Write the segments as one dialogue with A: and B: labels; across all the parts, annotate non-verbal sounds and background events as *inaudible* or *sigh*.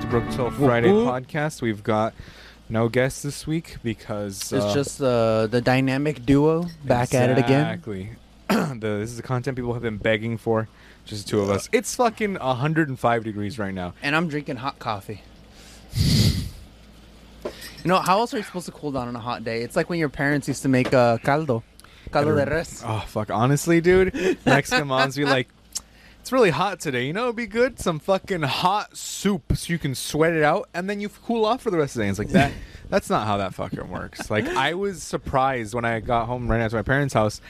A: back to Broke Till Friday
B: whoop.
A: podcast. We've got no guests this week because
B: It's
A: uh,
B: just uh, the dynamic duo back at it again.
A: Exactly. *clears throat* this is the content people have been begging for. Just the two of us. It's fucking 105 degrees right now.
B: And I'm drinking hot coffee. you know, how else are you supposed to cool down on a hot day? It's like when your parents used to make uh, caldo. Caldo de res.
A: Oh fuck! Honestly, dude, Mexican moms be like, "It's really hot today. You know, it'd be good some fucking hot soup so you can sweat it out, and then you cool off for the rest of the day." It's like that. *laughs* That's not how that fucking works. Like I was surprised when I got home right after my parents' house,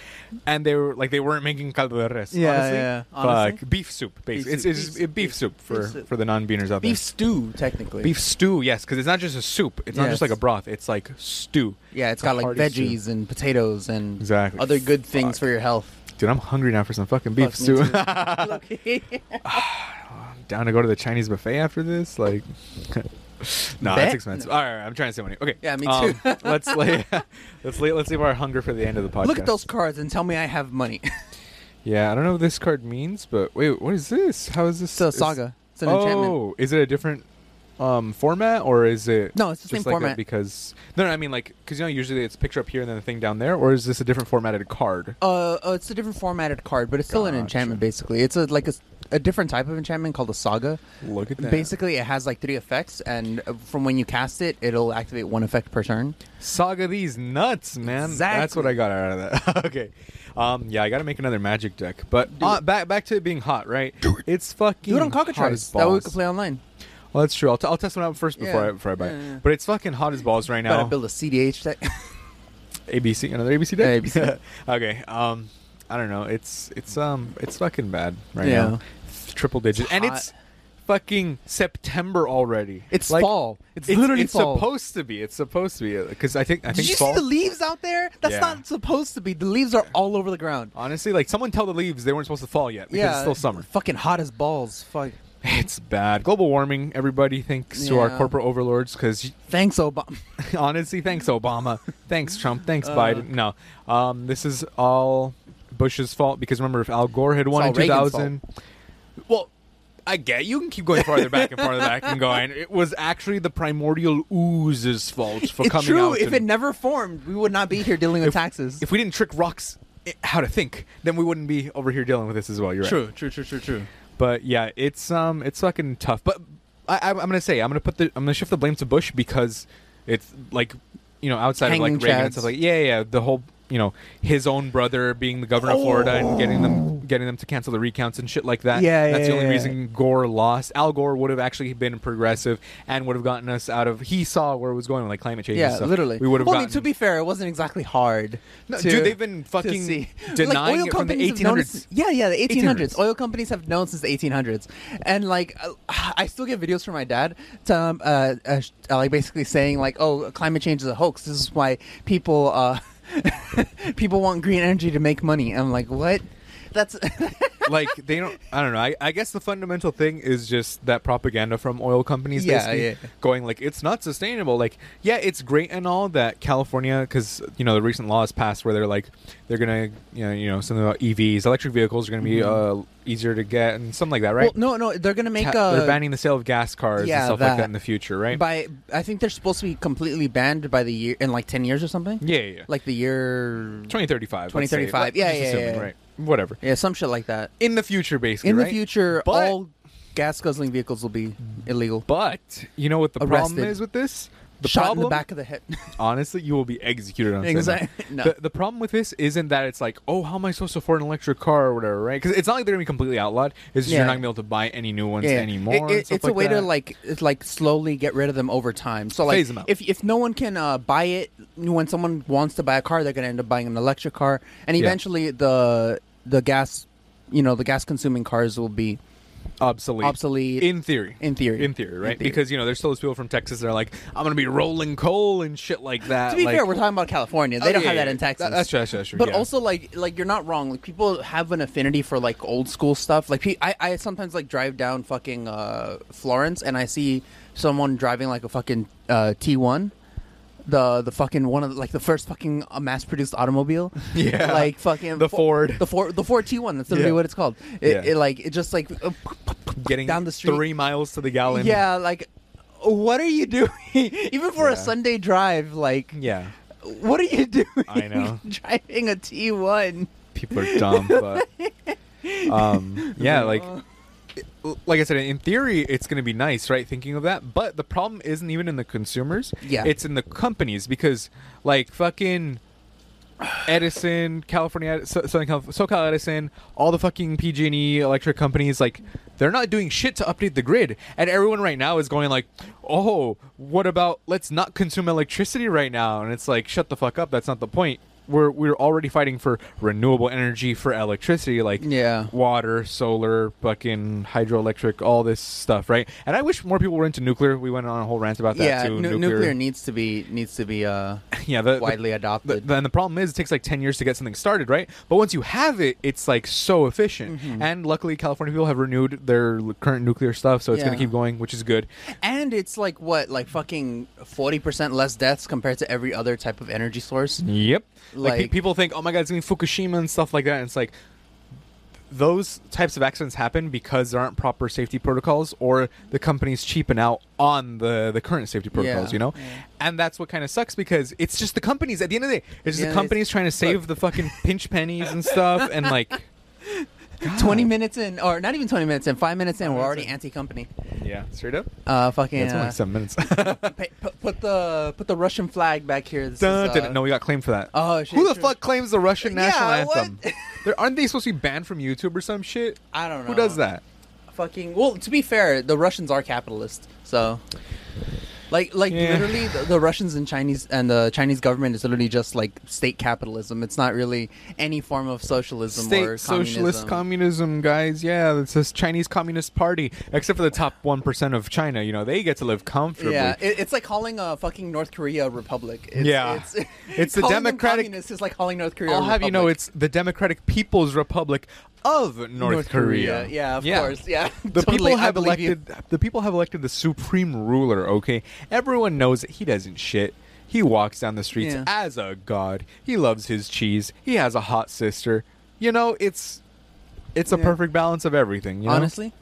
A: and they were like they weren't making caldo de res.
B: Yeah,
A: honestly.
B: yeah, honestly.
A: beef soup. Basically, it's,
B: soup.
A: it's
B: Beef
A: beef
B: soup.
A: for
B: Beef soup.
A: for the non-beaners out there.
B: Beef stew, technically.
A: Beef stew, yes, because it's not just a soup. It's not just like a broth. It's like stew.
B: Yeah, it's
A: a
B: got like
A: hearty stew.
B: veggies and potatoes and
A: Exactly.
B: other good things
A: Fuck.
B: for your health.
A: Dude, I'm hungry now for some fucking beef
B: Fuck, me
A: stew.
B: too. *laughs* *sighs*
A: down to go to the Chinese buffet after this? Like, *laughs* no,
B: Bet?
A: it's expensive. All right, I'm trying to save money. Okay,
B: Yeah, me
A: um,
B: too. *laughs*
A: let's lay, let's lay, let's leave our hunger for the end of the podcast.
B: Look at those cards and tell me I have money.
A: Yeah, I don't know what this card means, but wait, what is this? How is this?
B: it's a saga. It's an
A: oh,
B: enchantment.
A: Oh, is it a different um, format or is it?
B: No, it's the
A: just
B: same
A: like a-
B: format.
A: because no, no, I mean like because you know usually it's picture up here and then the thing down there, or is this a different formatted card?
B: Uh, uh, it's a different formatted card, but it's still an enchantment. Basically, it's a like a different type of enchantment called a saga.
A: Look at that.
B: Basically, it has like three effects, and uh, from when you cast it, it'll activate one effect per turn.
A: Saga these nuts, man. That's what I got out of that. *laughs* okay. Um, yeah, I got to make another magic deck. But uh, back back to it being hot, right? It's fucking
B: Do it on Cockatrice. That way we can play online.
A: Well, that's true. I'll, t- I'll test one out first before
B: Yeah.
A: I before I buy
B: Yeah,
A: it.
B: yeah.
A: But it's fucking hot as balls right now.
B: Gotta build a CDH deck. *laughs*
A: ABC, another ABC deck.
B: ABC. *laughs*
A: okay. Um, I don't know. It's it's um it's fucking bad right
B: Yeah.
A: now. Triple digit,
B: It's
A: and
B: hot.
A: it's fucking September already.
B: It's fall. It's,
A: It's,
B: literally
A: it's
B: fall.
A: supposed to be. It's supposed to be because I think I
B: Did
A: think
B: you
A: fall.
B: see the leaves out there? That's
A: Yeah.
B: not supposed to be. The leaves are all over the ground.
A: Honestly, like someone tell the leaves they weren't supposed to fall yet because it's still summer.
B: Fucking hot as balls. Fuck.
A: It's bad. Global warming. Everybody thanks to our
B: Yeah.
A: corporate overlords because *laughs*
B: Thanks, Obama. *laughs*
A: honestly, thanks Obama, thanks Trump, thanks
B: Uh.
A: Biden. No, um, this is all Bush's fault because remember if Al Gore had won
B: all
A: in
B: Reagan's
A: 2000, well. I get you can keep going farther back and farther back and going. It was actually the primordial ooze's fault for
B: it's
A: coming
B: true.
A: out.
B: If
A: and-
B: it never formed, we would not be here dealing with taxes.
A: if we didn't trick rocks i- how to think, then we wouldn't be over here dealing with this as well. You're right.
B: true, true, true, true, true.
A: But yeah, it's um, it's fucking tough. But I, I, I'm gonna say I'm gonna put the I'm gonna shift the blame to Bush because it's like you know outside of like Reagan and stuff like yeah, yeah, the whole you know his own brother being the governor of Florida and getting them getting them to cancel the recounts and shit like that.
B: Oh. Yeah,
A: that's
B: yeah,
A: the only
B: yeah.
A: reason Gore lost. Al Gore would have actually been progressive and would have gotten us out of. He saw where it was going, like climate change.
B: Yeah,
A: stuff.
B: literally.
A: We would have
B: Well, I mean, to be fair, it wasn't exactly hard.
A: No,
B: to-
A: dude, they've been fucking denying
B: oil
A: it from the
B: companies
A: 1800s.
B: since- yeah, yeah, the 1800s.
A: 1800s.
B: Oil companies have known since the 1800s, and like uh, I still get videos from my dad, to, um, uh, uh, uh, like basically saying like, "Oh, climate change is a hoax. This is why people uh, *laughs* people want green energy to make money." I'm like, "What?" That's *laughs*
A: like they don't i don't know I, I guess the fundamental thing is just that propaganda from oil companies
B: Yeah,
A: basically
B: yeah.
A: going like it's not sustainable like yeah it's great and all that california because you know the recent laws passed where they're like they're gonna you know, you know something about evs electric vehicles are gonna be uh, easier to get and something like that right
B: Mm-hmm. well, no, no, they're gonna make
A: Ta-
B: a.
A: they're banning the sale of gas cars
B: yeah,
A: and stuff like
B: that.
A: that in the future right
B: By I think they're supposed to be completely banned by the year in like ten years or something.
A: yeah yeah, yeah.
B: Like the year
A: 2035 let's say.
B: 2035,
A: Like,
B: yeah,
A: just
B: yeah,
A: assuming,
B: yeah.
A: right whatever
B: yeah, some shit like that.
A: in the future basically
B: In the
A: right?
B: future,
A: But-
B: all gas guzzling vehicles will be illegal.
A: but you know what the problem
B: Arrested.
A: is with this the
B: Shot
A: problem
B: in the back of the head. *laughs*
A: honestly, you will be executed on
B: exactly. *laughs* No.
A: The, the problem with this isn't that it's like, oh, how am I supposed to afford an electric car or whatever, right? Because it's not like they're gonna be completely outlawed. It's just
B: Yeah.
A: you're not gonna be able to buy any new ones anymore.
B: It-
A: and
B: it-
A: stuff
B: it's
A: like
B: a way to
A: that.
B: like it's like slowly get rid of them over time. So like
A: Phase out.
B: if if no one can uh, buy it when someone wants to buy a car, they're gonna end up buying an electric car, and eventually the the gas, you know, the gas consuming cars will be
A: obsolete.
B: obsolete.
A: in theory.
B: in theory.
A: In theory, right?
B: theory.
A: Because you know, there's still those people from Texas that are like, I'm gonna be rolling coal and shit like that.
B: to be
A: like,
B: fair, we're talking about California. They
A: Oh,
B: don't
A: yeah,
B: have that
A: yeah,
B: in Texas.
A: that- that's true. That's true. That's true.
B: But
A: yeah.
B: also, like, like you're not wrong. Like, people have an affinity for like old school stuff. Like, pe- I, I sometimes like drive down fucking uh, Florence, and I see someone driving like a fucking uh, T1, the the fucking one of the, like the first fucking uh, mass produced automobile. *laughs*
A: Yeah.
B: like fucking
A: The
B: Fo-
A: Ford.
B: the Ford, the Ford T1. That's literally
A: Yeah.
B: what it's called. It,
A: Yeah.
B: it like it just like uh,
A: getting
B: down the street.
A: three miles to the gallon.
B: yeah, like what are you doing? *laughs* Even for
A: Yeah.
B: a Sunday drive, like,
A: Yeah,
B: what are you *laughs* doing?
A: I know.
B: driving a T1.
A: people are dumb, but um, yeah, like like I said, in theory, it's going to be nice, right? Thinking of that, but the problem isn't even in the consumers.
B: Yeah.
A: it's in the companies because, like, fucking Edison, California, Southern Cal- SoCal Edison, all the fucking PG&E electric companies, like, they're not doing shit to update the grid, and everyone right now is going like, "Oh, what about let's not consume electricity right now?" And it's like, shut the fuck up. That's not the point. We're we're already fighting for renewable energy for electricity, like
B: Yeah.
A: water, solar, fucking hydroelectric, all this stuff, right? And I wish more people were into nuclear. We went on a whole rant about that
B: yeah,
A: too.
B: nu- nuclear. needs to be needs to be uh, *laughs*
A: yeah, the, the-
B: widely
A: the,
B: adopted.
A: And the problem is it takes like 10 years to get something started right but once you have it it's like so efficient
B: Mm-hmm.
A: and luckily california people have renewed their current nuclear stuff so it's going to keep going which is good
B: and it's like what, like fucking forty percent less deaths compared to every other type of energy source.
A: yep like, pe-
B: Like-
A: people think oh my god it's going to be fukushima and stuff like that and it's like those types of accidents happen because there aren't proper safety protocols or the company's cheaping out on the, the current safety protocols
B: Yeah.
A: you know
B: Yeah.
A: and that's what kind of sucks because it's just the companies at the end of the day it's just
B: Yeah,
A: the companies trying to save
B: look.
A: the fucking pinch pennies and stuff and like *laughs*
B: Twenty minutes in, or not even twenty minutes in, five minutes in, we're already anti-company.
A: Yeah, straight up.
B: Uh, fucking.
A: Yeah, it's only
B: uh,
A: seven minutes. *laughs*
B: put, put the put the Russian flag back here. This is,
A: Dun,
B: uh,
A: no, we got claimed for that.
B: Oh, shit,
A: Who the
B: true.
A: fuck claims the Russian national
B: what?
A: anthem? *laughs* There, aren't they supposed to be banned from YouTube or some shit?
B: I don't know.
A: Who does that?
B: Fucking. Well, to be fair, the Russians are capitalist, so. Like, like
A: Yeah.
B: literally, the, the Russians and Chinese and the Chinese government is literally just like state capitalism. It's not really any form of socialism
A: State
B: or
A: socialist
B: communism.
A: communism, guys. Yeah, it's this Chinese Communist Party. Except for the top one percent of China, you know, they get to live comfortably.
B: Yeah, it, it's like calling a fucking North Korea a republic. It's,
A: Yeah.
B: it's,
A: It's the *laughs* Democratic-
B: is like calling North Korea.
A: I'll have you know, it's the Democratic People's Republic of North, Korea.
B: Yeah, of course. Yeah,
A: The *laughs*
B: Totally,
A: people have
B: believe you.
A: elected the people have elected the supreme ruler, okay? Everyone knows that he doesn't shit. He walks down the streets
B: Yeah.
A: as a god. He loves his cheese. He has a hot sister. You know, it's it's a perfect balance of everything, you know?
B: Honestly,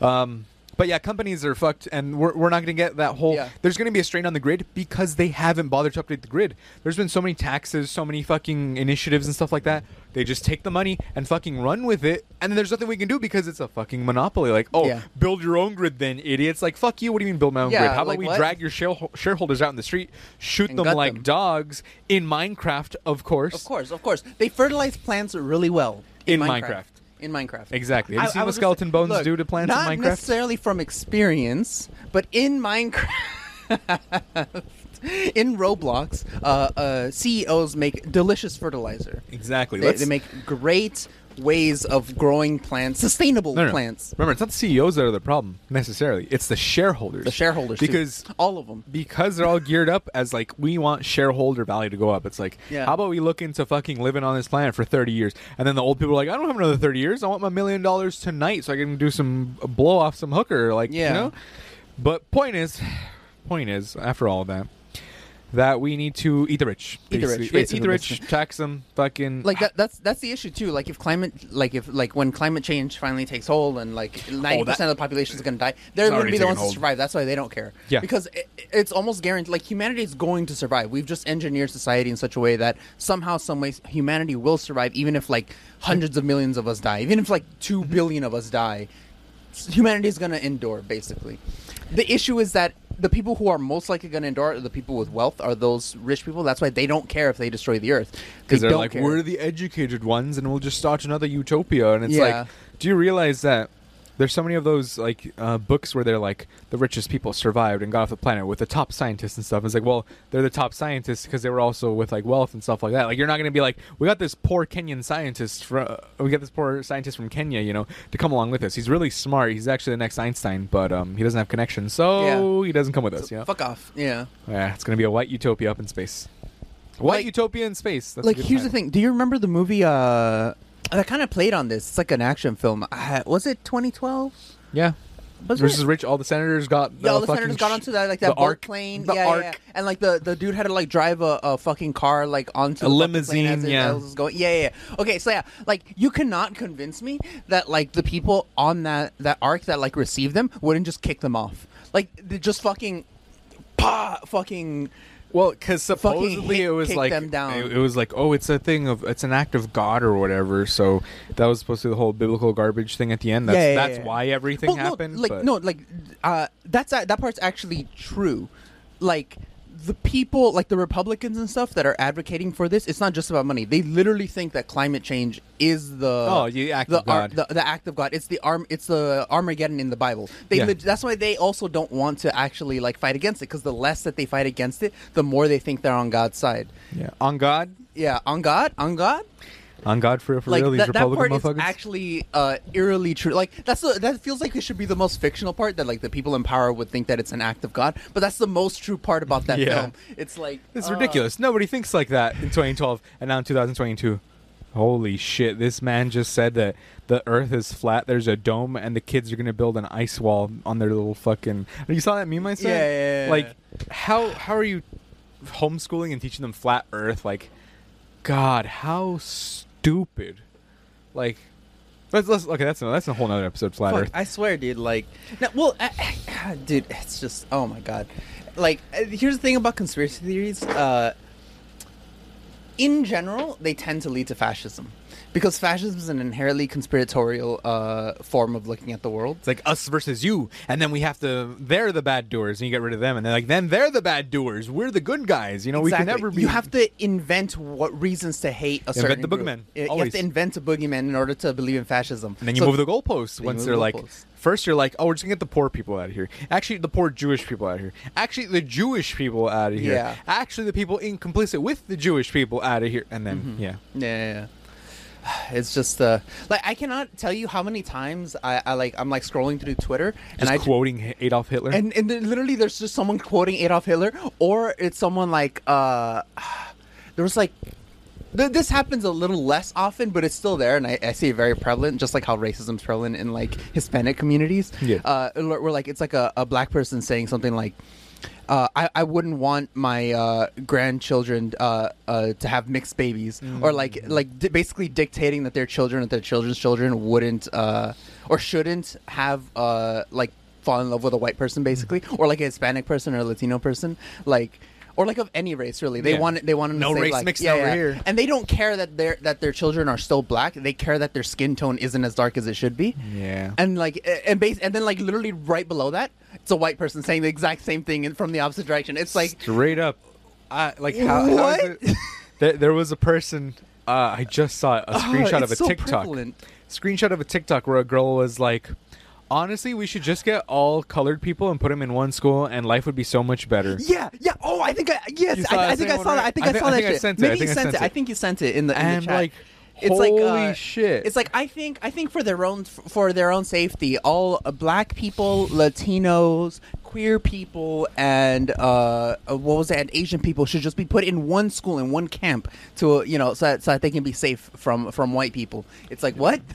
A: Um, but yeah, companies are fucked, and we're, we're not going to get that whole.
B: Yeah.
A: There's going to be a strain on the grid because they haven't bothered to update the grid. There's been so many taxes, so many fucking initiatives and stuff like that. They just take the money and fucking run with it, and then there's nothing we can do because it's a fucking monopoly. Like, oh,
B: Yeah.
A: build your own grid, then idiots. Like, fuck you. What do you mean build my own
B: Yeah,
A: grid? How about
B: like
A: we
B: what?
A: drag your shareholders out in the street, shoot
B: And
A: them like
B: them.
A: dogs in Minecraft, of course.
B: of course, of course, they fertilize plants really well
A: In
B: Minecraft.
A: Minecraft.
B: In Minecraft,
A: Exactly. Have you
B: I-
A: seen
B: I
A: what
B: was just-
A: skeleton bones
B: look,
A: do to plants
B: not
A: in Minecraft?
B: necessarily from experience, but in Minecraft. *laughs* in Roblox, uh, uh, CEOs make delicious fertilizer.
A: Exactly.
B: They, they make great ways of growing plants, sustainable
A: No, no.
B: plants.
A: Remember, it's not the CEOs that are the problem necessarily. It's the shareholders.
B: The shareholders, too.
A: because
B: all of them.
A: because they're all geared up as like we want shareholder value to go up. It's like,
B: Yeah.
A: how about we look into fucking living on this planet for thirty years, and then the old people are like, I don't have another thirty years. I want my million dollars tonight so I can do some uh, blow off some hooker, like
B: Yeah.
A: you know. But point is, point is, after all of that. That we need to eat the rich.
B: Eat the rich,
A: basically. Eat the rich, tax them, fucking
B: like that, that's that's the issue too. Like if climate, like if like when climate change finally takes hold and like ninety percent of the population is going to die, they're going to be the ones
A: hold.
B: to survive. That's why they don't care.
A: Yeah.
B: because it, it's almost guaranteed. Like humanity is going to survive. We've just engineered society in such a way that somehow, some way, humanity will survive, even if like hundreds of millions of us die, even if like two
A: Mm-hmm.
B: of us die. Humanity is going to endure. Basically, the issue is that. The people who are most likely going to endure, are the people with wealth, are those rich people. That's why they don't care if they destroy the earth.
A: Because they're
B: don't
A: like
B: care.
A: we're the educated ones and we'll just start another utopia and it's
B: Yeah.
A: like do you realize that there's so many of those like uh, books where they're like the richest people survived and got off the planet with the top scientists and stuff. It's like well they're the top scientists because they were also with like wealth and stuff like that. Like you're not going to be like we got this poor kenyan scientist from uh, we got this poor scientist from kenya you know to come along with us. He's really smart. He's actually the next einstein but um, he doesn't have connections so he doesn't come with us you know
B: Fuck off. Yeah.
A: yeah it's going to be a white utopia up in space. White
B: Like-
A: utopia in space. That's
B: like here's the thing. Do you remember the movie uh that kind of played on this? It's like an action film. Uh, was it 2012?
A: Yeah.
B: Was
A: Versus
B: it?
A: Rich, all the senators got. The
B: Yeah, all the
A: fucking
B: senators got onto that like that boat
A: ark,
B: plane.
A: The
B: yeah,
A: ark.
B: yeah, yeah. And like the, the dude had to like drive a, a fucking car like onto
A: A
B: the
A: limousine,
B: plane as it-
A: yeah.
B: as it was going. Yeah, yeah, yeah. Okay, so yeah, like you cannot convince me that like the people on that that ark that like received them wouldn't just kick them off. Like they just fucking, pa, fucking.
A: Well, because supposedly
B: hit-
A: it was like
B: them down.
A: It, it was like, oh, it's a thing of it's an act of God or whatever. So that was supposed to be the whole biblical garbage thing at the end. That's
B: Yeah, yeah,
A: that's
B: yeah.
A: why everything
B: Well,
A: happened.
B: No, like
A: but-
B: no, like uh, that's that part's actually true. Like the people, like the Republicans and stuff that are advocating for this, it's not just about money. They literally think that climate change is the
A: Oh, the act
B: the
A: of God.
B: the, the act of God. It's the arm. It's the Armageddon in the Bible. They
A: Yeah.
B: that's why they also don't want to actually like fight against it because the less that they fight against it, the more they think they're on God's side.
A: yeah, on God,
B: Yeah, on God, on God.
A: On God for, for
B: like
A: real. These
B: that, that
A: Republican
B: part is actually uh, eerily true. Like that's the, that feels like it should be the most fictional part that like the people in power would think that it's an act of God, but that's the most true part about that *laughs*
A: Yeah.
B: film. It's like
A: It's
B: uh,
A: ridiculous. Nobody thinks like that in 2012 and now in 2022. Holy shit! This man just said that the Earth is flat. There's a dome, and the kids are gonna build an ice wall on their little fucking. You saw that meme I sent?
B: Yeah, yeah, yeah,
A: Like, how how are you homeschooling and teaching them flat Earth? Like, God, how stupid! Like, let's let's okay. That's a, that's a whole nother episode. Flat
B: Fuck,
A: Earth.
B: I swear, dude. Like, no, well, I, I- dude, it's just oh my god. Like, uh, here's the thing about conspiracy theories. Uh, in general, they tend to lead to fascism because fascism is an inherently conspiratorial uh, form of looking at the world.
A: It's like us versus you, and then we have to. They're the bad doers, and you get rid of them, and they're like, then they're the bad doers. We're the good guys. You know, we can never be.
B: You have to invent what reasons to hate a certain
A: the boogeyman,
B: You- have to invent a boogeyman in order to believe in fascism.
A: and then you
B: So-
A: move the goalposts once they're
B: the
A: like.
B: goalposts.
A: First, you're like, oh, we're just gonna get the poor people out of here. Actually, the poor Jewish people out of here. Actually, the Jewish people out of here.
B: Yeah.
A: Actually, the people in complicit with the Jewish people out of here. And then,
B: Mm-hmm.
A: yeah.
B: Yeah, yeah, yeah. *sighs* It's just uh, like I cannot tell you how many times I, I like I'm like scrolling through Twitter and
A: Just
B: I
A: quoting Adolf Hitler.
B: and and then literally there's just someone quoting Adolf Hitler or it's someone like uh *sighs* there was like th- this happens a little less often but it's still there and I, I see it very prevalent just like how racism's prevalent in like Hispanic communities
A: Yeah.
B: uh where like it's like a, a black person saying something like uh, I, I wouldn't want my uh, grandchildren uh, uh, to have mixed babies, or like like di- basically dictating that their children, that their children's children wouldn't uh, or shouldn't have uh, like fall in love with a white person, basically, or like a Hispanic person or a Latino person, like. Or like of any race, really. They
A: Yeah.
B: want they want them to
A: No
B: say,
A: race
B: like,
A: mixed
B: yeah,
A: over
B: yeah.
A: here.
B: and they don't care that their that their children are still black. They care that their skin tone isn't as dark as it should be
A: yeah.
B: and like and base and then like literally right below that it's a white person saying the exact same thing in, from the opposite direction it's like
A: straight up. I like how, how is
B: What?
A: it? There, there was a person. Uh, I just saw a *laughs* screenshot
B: oh,
A: of a
B: it's so
A: TikTok.
B: prevalent.
A: Screenshot of a TikTok where a girl was like, "Honestly, we should just get all colored people and put them in one school, and life would be so much better."
B: yeah yeah oh i think i yes I, I think i saw that
A: right?
B: i think
A: I
B: i, saw
A: I
B: that
A: think I
B: shit.
A: sent it. I
B: maybe
A: think
B: you
A: I
B: sent it.
A: it.
B: i think you sent it in the, in
A: And
B: the chat.
A: like,
B: it's like
A: holy
B: uh,
A: shit!
B: It's like I think I think for their own for their own safety, all uh, black people, Latinos, queer people, and uh, uh, what was that? And Asian people should just be put in one school in one camp to you know so that, so that they can be safe from from white people. It's like what? *laughs*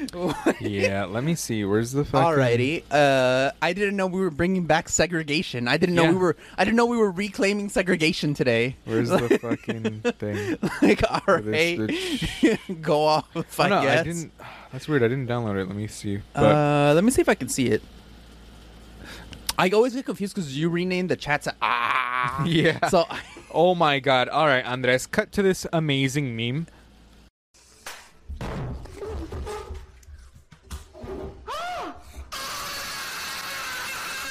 B: *laughs*
A: yeah, let me see. Where's the fucking?
B: Alrighty. Uh, I didn't know we were bringing back segregation. I didn't know
A: Yeah.
B: we were. I didn't know we were reclaiming segregation today.
A: Where's the *laughs* fucking thing?
B: like, alright,
A: this *laughs*
B: go off.
A: Oh,
B: I
A: no,
B: guess.
A: I didn't. *sighs* That's weird. I didn't download it. Let me see. But
B: Uh, let me see if I can see it. I always get confused because you renamed the chat to ah.
A: Yeah.
B: So
A: oh my god! All right, Andres, cut to this amazing meme.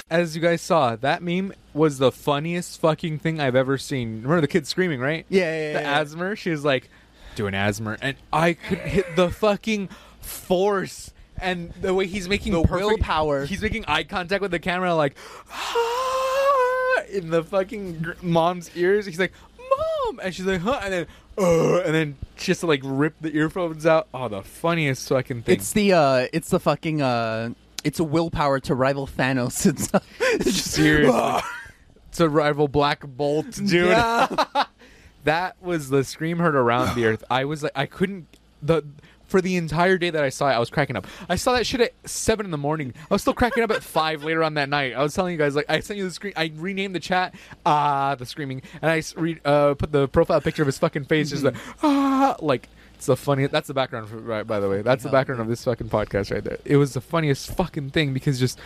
A: As you guys saw, that meme was the funniest fucking thing I've ever seen. Remember the kid screaming, right?
B: Yeah, yeah,
A: The
B: yeah.
A: asthma. She was like, doing asthma, and I could hit the fucking force and the way he's making
B: The
A: perfect,
B: willpower.
A: He's making eye contact with the camera, like "Ah," in the fucking gr- mom's ears. He's like, "Mom," and she's like, "Huh," and then, uh, and then she has to like rip the earphones out. Oh, the funniest fucking thing.
B: it's the uh, it's the fucking uh, it's a willpower to rival Thanos. *laughs* It's, it's just
A: Seriously. *laughs* to rival Black Bolt, dude.
B: Yeah. *laughs*
A: that was the scream heard around the earth. I was like, I couldn't the for the entire day that I saw it, I was cracking up. I saw that shit at seven in the morning. I was still cracking up at five later on that night. I was telling you guys, like, I sent you the screen. I renamed the chat, ah, the screaming, and I re- uh, put the profile picture of his fucking face, just like, ah, like It's the funniest. That's the background, for, right? By the way, that's the background of this fucking podcast right there. It was the funniest fucking thing because just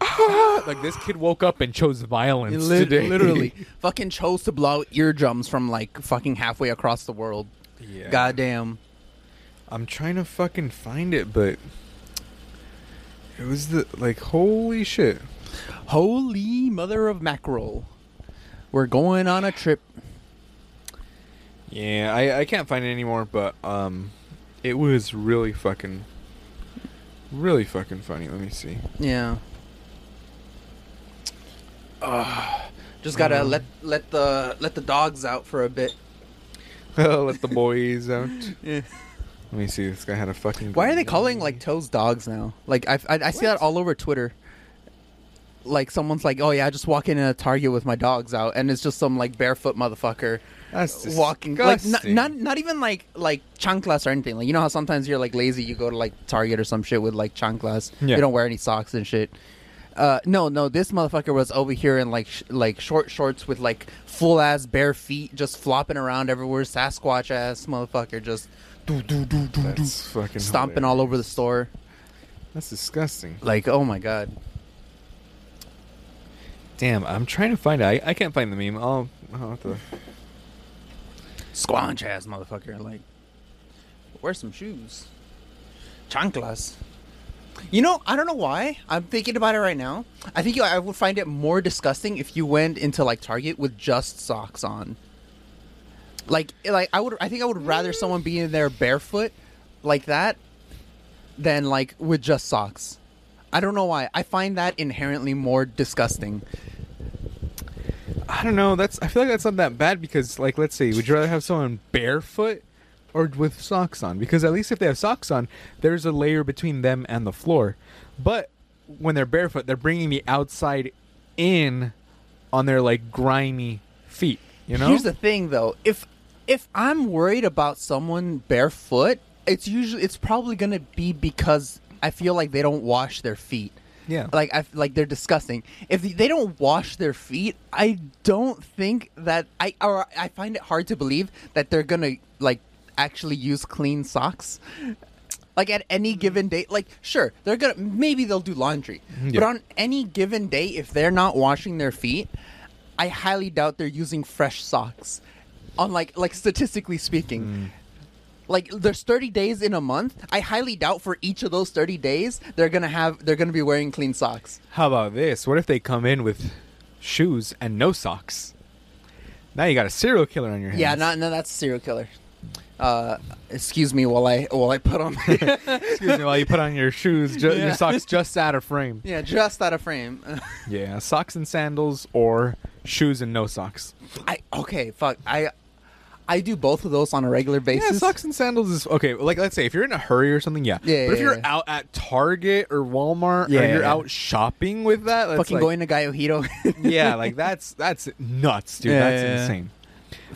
A: ah, *laughs* like this kid woke up and chose violence
B: Lit-
A: today.
B: literally, *laughs* fucking chose to blow out eardrums from like fucking halfway across the world.
A: yeah.
B: Goddamn.
A: I'm trying to fucking find it, but it was the like holy shit.
B: Holy mother of mackerel. We're going on a trip.
A: Yeah, I I can't find it anymore, but um, it was really fucking, really fucking funny. Let me see.
B: Yeah. Uh, Just gotta
A: Um,
B: let let the let the dogs out for a bit. *laughs*
A: Let the boys out. *laughs*
B: Yeah.
A: Let me see. This guy had a fucking.
B: Why are they calling like toes dogs now? Like I I, I see that all over Twitter. Like someone's like, "Oh yeah, I just walk in a Target with my dogs out," and it's just some like barefoot motherfucker
A: That's
B: walking. Like not, not not even like like chanclas or anything. Like you know how sometimes you're like lazy, you go to like Target or some shit with like chanclas.
A: Yeah.
B: You don't wear any socks and shit. Uh, no, no, this motherfucker was over here in like sh- like short shorts with like full ass bare feet, just flopping around everywhere. Sasquatch ass motherfucker, just do do do do do,
A: That's fucking
B: stomping all over the store.
A: That's disgusting.
B: Like, oh my god.
A: Damn, I'm trying to find it. I, I can't find the meme. I'll, I'll have to.
B: Squanch ass motherfucker. Like, wear some shoes. Chanclas. You know, I don't know why. I'm thinking about it right now. I think I would find it more disgusting if you went into like Target with just socks on. Like, like I would. I think I would rather someone be in there barefoot, like that, than like with just socks. I don't know why. I find that inherently more disgusting.
A: I don't know. That's. I feel like that's not that bad because, like, let's see. Would you rather have someone barefoot or with socks on? Because at least if they have socks on, there's a layer between them and the floor. But when they're barefoot, they're bringing the outside in on their like grimy feet. You know.
B: Here's the thing, though. If if I'm worried about someone barefoot, it's usually it's probably gonna be because I feel like they don't wash their feet.
A: yeah.
B: Like I like they're disgusting. If they don't wash their feet, I don't think that I or I find it hard to believe that they're gonna like actually use clean socks. Like at any mm-hmm. given day, like sure they're gonna maybe they'll do laundry, mm-hmm.
A: but
B: on any given day, if they're not washing their feet, I highly doubt they're using fresh socks. On like like statistically speaking, mm. Like there's 30 days in a month. I highly doubt for each of those 30 days they're gonna have they're gonna be wearing clean socks.
A: How about this? What if they come in with shoes and no socks? Now you got a serial killer on your hands.
B: Yeah, no, no, that's a serial killer. Uh, excuse me while I while I put on. *laughs* *laughs*
A: Excuse me, while you put on your shoes, ju-
B: Yeah.
A: your socks just out of frame.
B: yeah, just out of frame. *laughs*
A: Yeah, socks and sandals or shoes and no socks.
B: I okay, fuck. I I do both of those on a regular basis.
A: Yeah, socks and sandals is okay. Like, let's say if you're in a hurry or something, yeah.
B: Yeah,
A: but if
B: yeah,
A: you're
B: yeah.
A: out at Target or Walmart
B: Yeah,
A: or you're out shopping with that, that's
B: Fucking
A: like,
B: going to Gallojito.
A: yeah, like *laughs* that's that's nuts, dude. That's insane.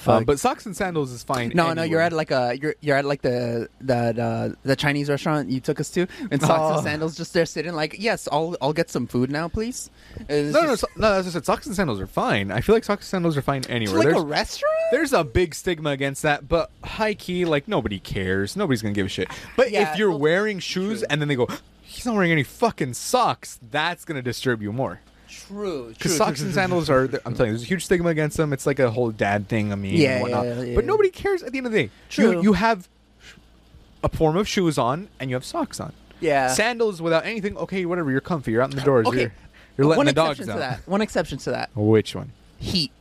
A: Um, but socks and sandals is fine.
B: No, no, you're at like a you're you're at like the that uh, the Chinese restaurant you took us to, and socks
A: Oh.
B: and sandals just there sitting like, yes, I'll I'll get some food now, please. It's
A: no, no, so, no. That's just it. Socks and sandals are fine. I feel like socks and sandals are fine anywhere.
B: like a restaurant.
A: there's a big stigma against that, but high key, like nobody cares. Nobody's gonna give a shit. But
B: Yeah,
A: if you're wearing shoes
B: true.
A: and then they go, he's not wearing any fucking socks, that's gonna disturb you more.
B: True,
A: Because socks and sandals are, I'm telling you, there's a huge stigma against them. It's like a whole dad thing. I mean,
B: Yeah,
A: whatnot.
B: yeah, yeah,
A: but nobody cares at the end of the day.
B: True.
A: You, you have a form of shoes on and you have socks on.
B: Yeah.
A: Sandals without anything. Okay, whatever. You're comfy. You're out in the doors.
B: Okay.
A: You're, you're letting
B: one
A: the dogs
B: exception
A: out.
B: to that. One exception to that.
A: Which one?
B: Heat.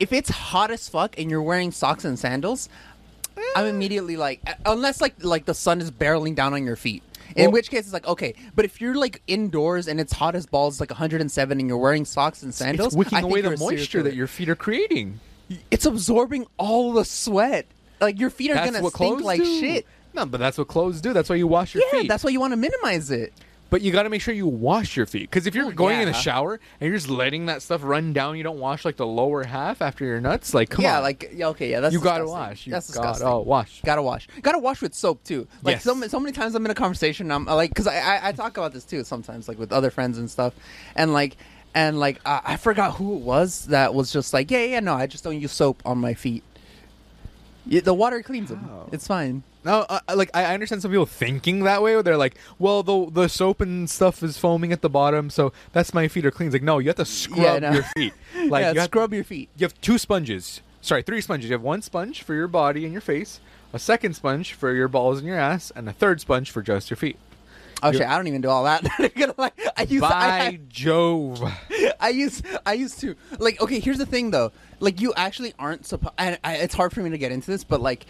B: If it's hot as fuck and you're wearing socks and sandals, I'm eh. immediately like, unless like like the sun is barreling down on your feet. In
A: Well-
B: which case it's like okay, but if you're like indoors and it's hot as balls, like 107, and you're wearing socks and sandals,
A: it's wicking
B: I think
A: away the moisture that your feet are creating.
B: It's absorbing all the sweat. Like your feet are
A: That's
B: gonna stink like
A: do.
B: shit.
A: No, but that's what clothes do. That's why you wash your
B: Yeah,
A: feet.
B: that's why you want to minimize it.
A: But you got to make sure you wash your feet because if you're
B: Oh,
A: going in the shower and you're just letting that stuff run down, you don't wash like the lower half after your nuts. Like, come
B: yeah,
A: on,
B: like yeah, okay, yeah, that's
A: you gotta wash. You
B: that's
A: gotta
B: disgusting.
A: oh, wash.
B: Gotta wash. Gotta wash with soap too. Like
A: Yes.
B: so, so many times I'm in a conversation. I'm like, because I, I I talk about this too sometimes, like with other friends and stuff, and like and like uh, I forgot who it was that was just like, yeah, yeah, no, I just don't use soap on my feet. Yeah, the water cleans them. It's fine.
A: No, uh, like I I understand some people thinking that way, where they're like, "Well, the the soap and stuff is foaming at the bottom, so that's my feet are clean." It's like, no, you have to scrub
B: no.
A: your feet. *laughs* Like
B: yeah,
A: you have,
B: scrub your feet.
A: you have two sponges. Sorry, three sponges. You have one sponge for your body and your face, a second sponge for your balls and your ass, and a third sponge for just your feet.
B: Oh shit! I don't even do all that. *laughs* Gonna. I
A: By *laughs*
B: I,
A: Jove.
B: I used I used to like. Okay, here's the thing though. Like you actually aren't supposed. I, it's hard for me to get into this, but like,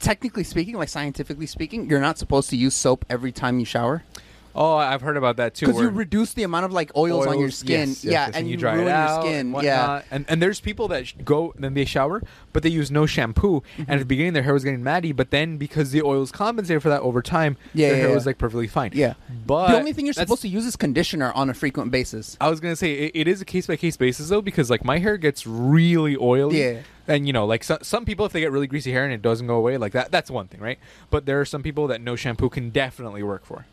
B: technically speaking, like scientifically speaking, you're not supposed to use soap every time you shower
A: Oh, I've heard about that too.
B: because you reduce the amount of like oils, on your skin.
A: yes, yes,
B: yeah,
A: yes,
B: and, you,
A: dry
B: ruin
A: it out
B: your skin.
A: and
B: yeah.
A: and and there's people that go and then they shower, but they use no shampoo.
B: Mm-hmm.
A: And at the beginning, their hair was getting matty, but then because the oils compensate for that over time,
B: Yeah,
A: their
B: yeah,
A: hair
B: yeah.
A: was like perfectly fine.
B: Yeah.
A: but
B: the only thing you're supposed to use is conditioner on a frequent basis.
A: I was gonna say it, it is a case by case basis though, because like my hair gets really oily.
B: Yeah.
A: And you know, like so, some people, if they get really greasy hair and it doesn't go away, like that, that's one thing, right? But there are some people that no shampoo can definitely work for.